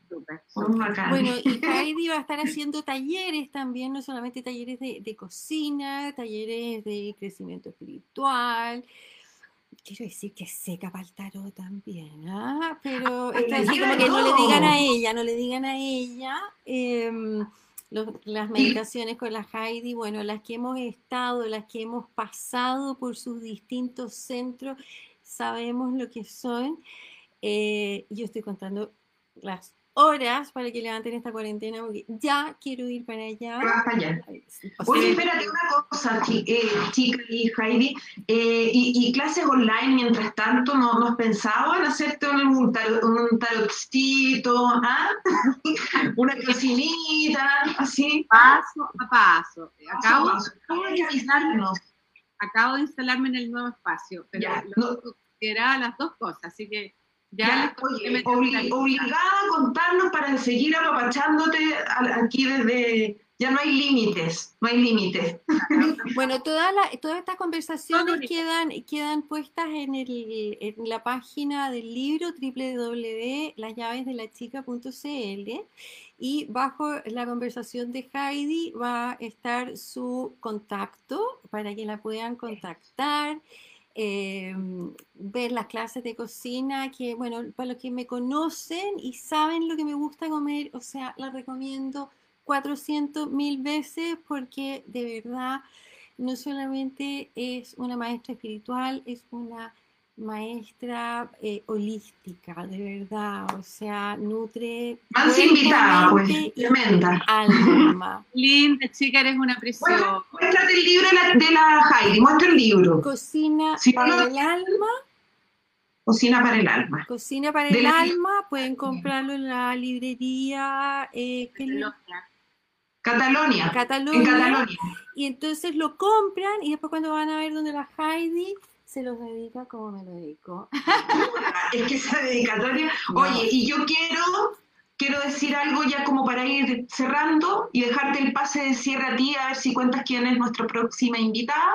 [SPEAKER 1] Bueno, y Heidi va a estar haciendo talleres también, no solamente talleres de, cocina, talleres de crecimiento espiritual. Quiero decir que seca para el tarot también, ¿ah? Pero está así como que no le digan a ella, no le digan a ella. Em, las meditaciones con la Heidi, bueno, las que hemos estado, las que hemos pasado por sus distintos centros, sabemos lo que son. Eh, yo estoy contando las horas para que levanten esta cuarentena porque ya quiero ir para allá.
[SPEAKER 2] Oye, espérate una cosa, eh, chica y Heidi, eh, y, clases online mientras tanto, ¿no, has pensado en hacerte un, un tarotcito, ¿ah? una cocinita, así?
[SPEAKER 3] Paso a paso. Acabo, de acabo de instalarme en el nuevo espacio, pero lo, era las dos cosas, así que ya,
[SPEAKER 2] obligada a contarnos para seguir apapachándote aquí desde... Ya no hay límites, no hay límites.
[SPEAKER 1] Bueno, todas todas estas conversaciones quedan, quedan puestas en, el, en la página del libro www.lasllavesdelachica.cl y bajo la conversación de Heidi va a estar su contacto para que la puedan contactar. Eh, ver las clases de cocina, que bueno, para los que me conocen y saben lo que me gusta comer, o sea, la recomiendo 400 mil veces porque de verdad no solamente es una maestra espiritual, es una maestra eh, holística, de verdad, o sea, nutre.
[SPEAKER 2] Más invitada, pues, tremenda.
[SPEAKER 1] Alma.
[SPEAKER 3] Linda, chica, eres una presión.
[SPEAKER 2] Muéstrate el libro de la, de la Heidi, muestra el libro.
[SPEAKER 1] Cocina para el alma.
[SPEAKER 2] Cocina para el alma.
[SPEAKER 1] Cocina para el alma, pueden comprarlo en la librería. Eh,
[SPEAKER 2] Catalonia.
[SPEAKER 1] Catalonia. En Catalonia. Y entonces lo compran y después cuando van a ver donde la Heidi se los dedica como me lo dedico.
[SPEAKER 2] es que esa dedicatoria. Oye, y yo quiero quiero decir algo ya como para ir cerrando y dejarte el pase de cierre a ti, a ver si cuentas quién es nuestra próxima invitada.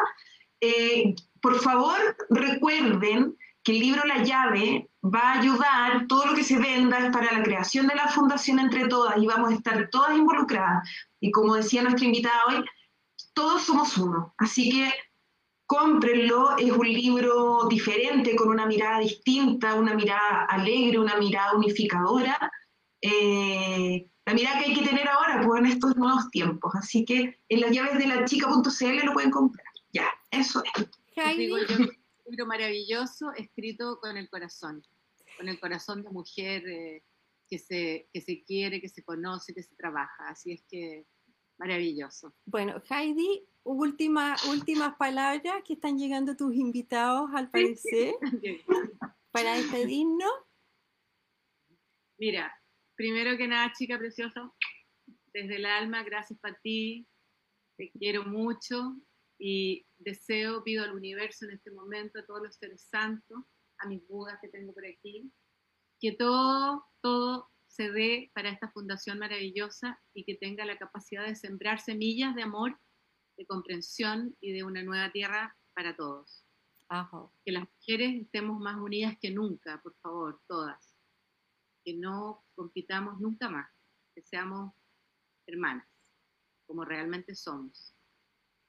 [SPEAKER 2] Eh, por favor, recuerden que el libro La llave va a ayudar, todo lo que se venda para la creación de la fundación entre todas y vamos a estar todas involucradas. Y como decía nuestra invitada hoy, todos somos uno. Así que cómprenlo, es un libro diferente, con una mirada distinta, una mirada alegre, una mirada unificadora. Eh, la mirada que hay que tener ahora, pues en estos nuevos tiempos. Así que en las llaves de la chica.cl lo pueden comprar. Ya, eso es.
[SPEAKER 3] un libro maravilloso escrito con el corazón, con el corazón de mujer eh, que, se, que se quiere, que se conoce, que se trabaja. Así es que maravilloso.
[SPEAKER 1] Bueno, Heidi, última, últimas palabras que están llegando tus invitados al parecer para despedirnos.
[SPEAKER 3] Mira, primero que nada, chica preciosa, desde el alma, gracias para ti, te quiero mucho y deseo, pido al universo en este momento, a todos los seres santos, a mis budas que tengo por aquí, que todo, todo se dé para esta fundación maravillosa y que tenga la capacidad de sembrar semillas de amor, de comprensión y de una nueva tierra para todos. Que las mujeres estemos más unidas que nunca, por favor, todas. Que no compitamos nunca más, que seamos hermanas, como realmente somos.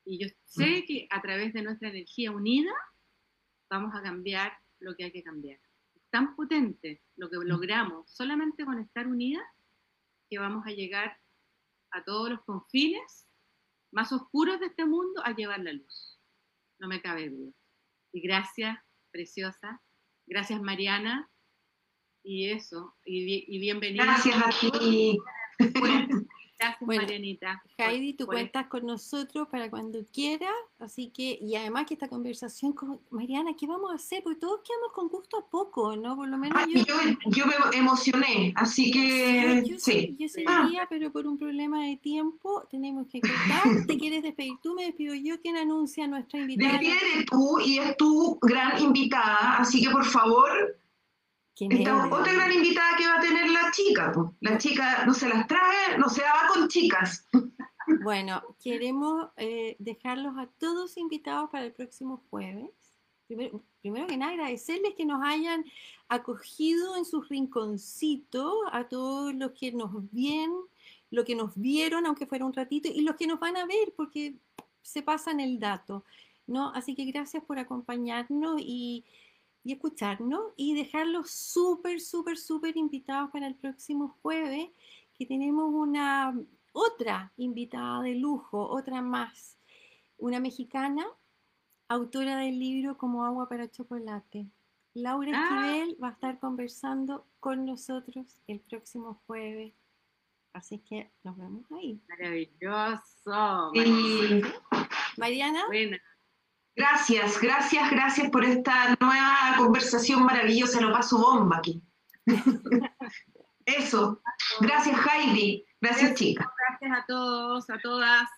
[SPEAKER 3] Y yo sé que a través de nuestra energía unida vamos a cambiar lo que hay que cambiar tan potente lo que logramos solamente con estar unidas que vamos a llegar a todos los confines más oscuros de este mundo a llevar la luz. No me cabe duda. Y gracias, preciosa. Gracias, Mariana. Y eso, y, y bienvenida.
[SPEAKER 2] Gracias a ti.
[SPEAKER 3] Gracias, Marianita.
[SPEAKER 1] Heidi, tú cuentas con nosotros para cuando quieras, así que, y además que esta conversación con Mariana, ¿qué vamos a hacer? Porque todos quedamos con gusto a poco, ¿no? Por lo menos
[SPEAKER 2] yo... yo... me emocioné, así que sí.
[SPEAKER 1] Yo, seguiría, pero por un problema de tiempo tenemos que cortar. ¿Te quieres despedir tú? Me despido yo. ¿Quién anuncia nuestra invitada?
[SPEAKER 2] Despide tú y es tu gran invitada, así que por favor otra gran invitada que va a tener la chica. La chica no se las trae, no se va con chicas.
[SPEAKER 1] Bueno, queremos eh, dejarlos a todos invitados para el próximo jueves. Primero, primero, que nada, agradecerles que nos hayan acogido en su rinconcito, a todos los que nos ven, los que nos vieron, aunque fuera un ratito, y los que nos van a ver, porque se pasan el dato. ¿no? Así que gracias por acompañarnos y y escucharnos y dejarlos súper, súper, súper invitados para el próximo jueves, que tenemos una otra invitada de lujo, otra más, una mexicana, autora del libro Como agua para chocolate. Laura ah. Esquivel va a estar conversando con nosotros el próximo jueves. Así que nos vemos ahí.
[SPEAKER 3] Maravilloso.
[SPEAKER 1] Mariana.
[SPEAKER 2] Gracias, gracias, gracias por esta nueva conversación maravillosa. Lo paso bomba aquí. Eso. Gracias, Heidi. Gracias, chica.
[SPEAKER 3] Gracias a todos, a todas.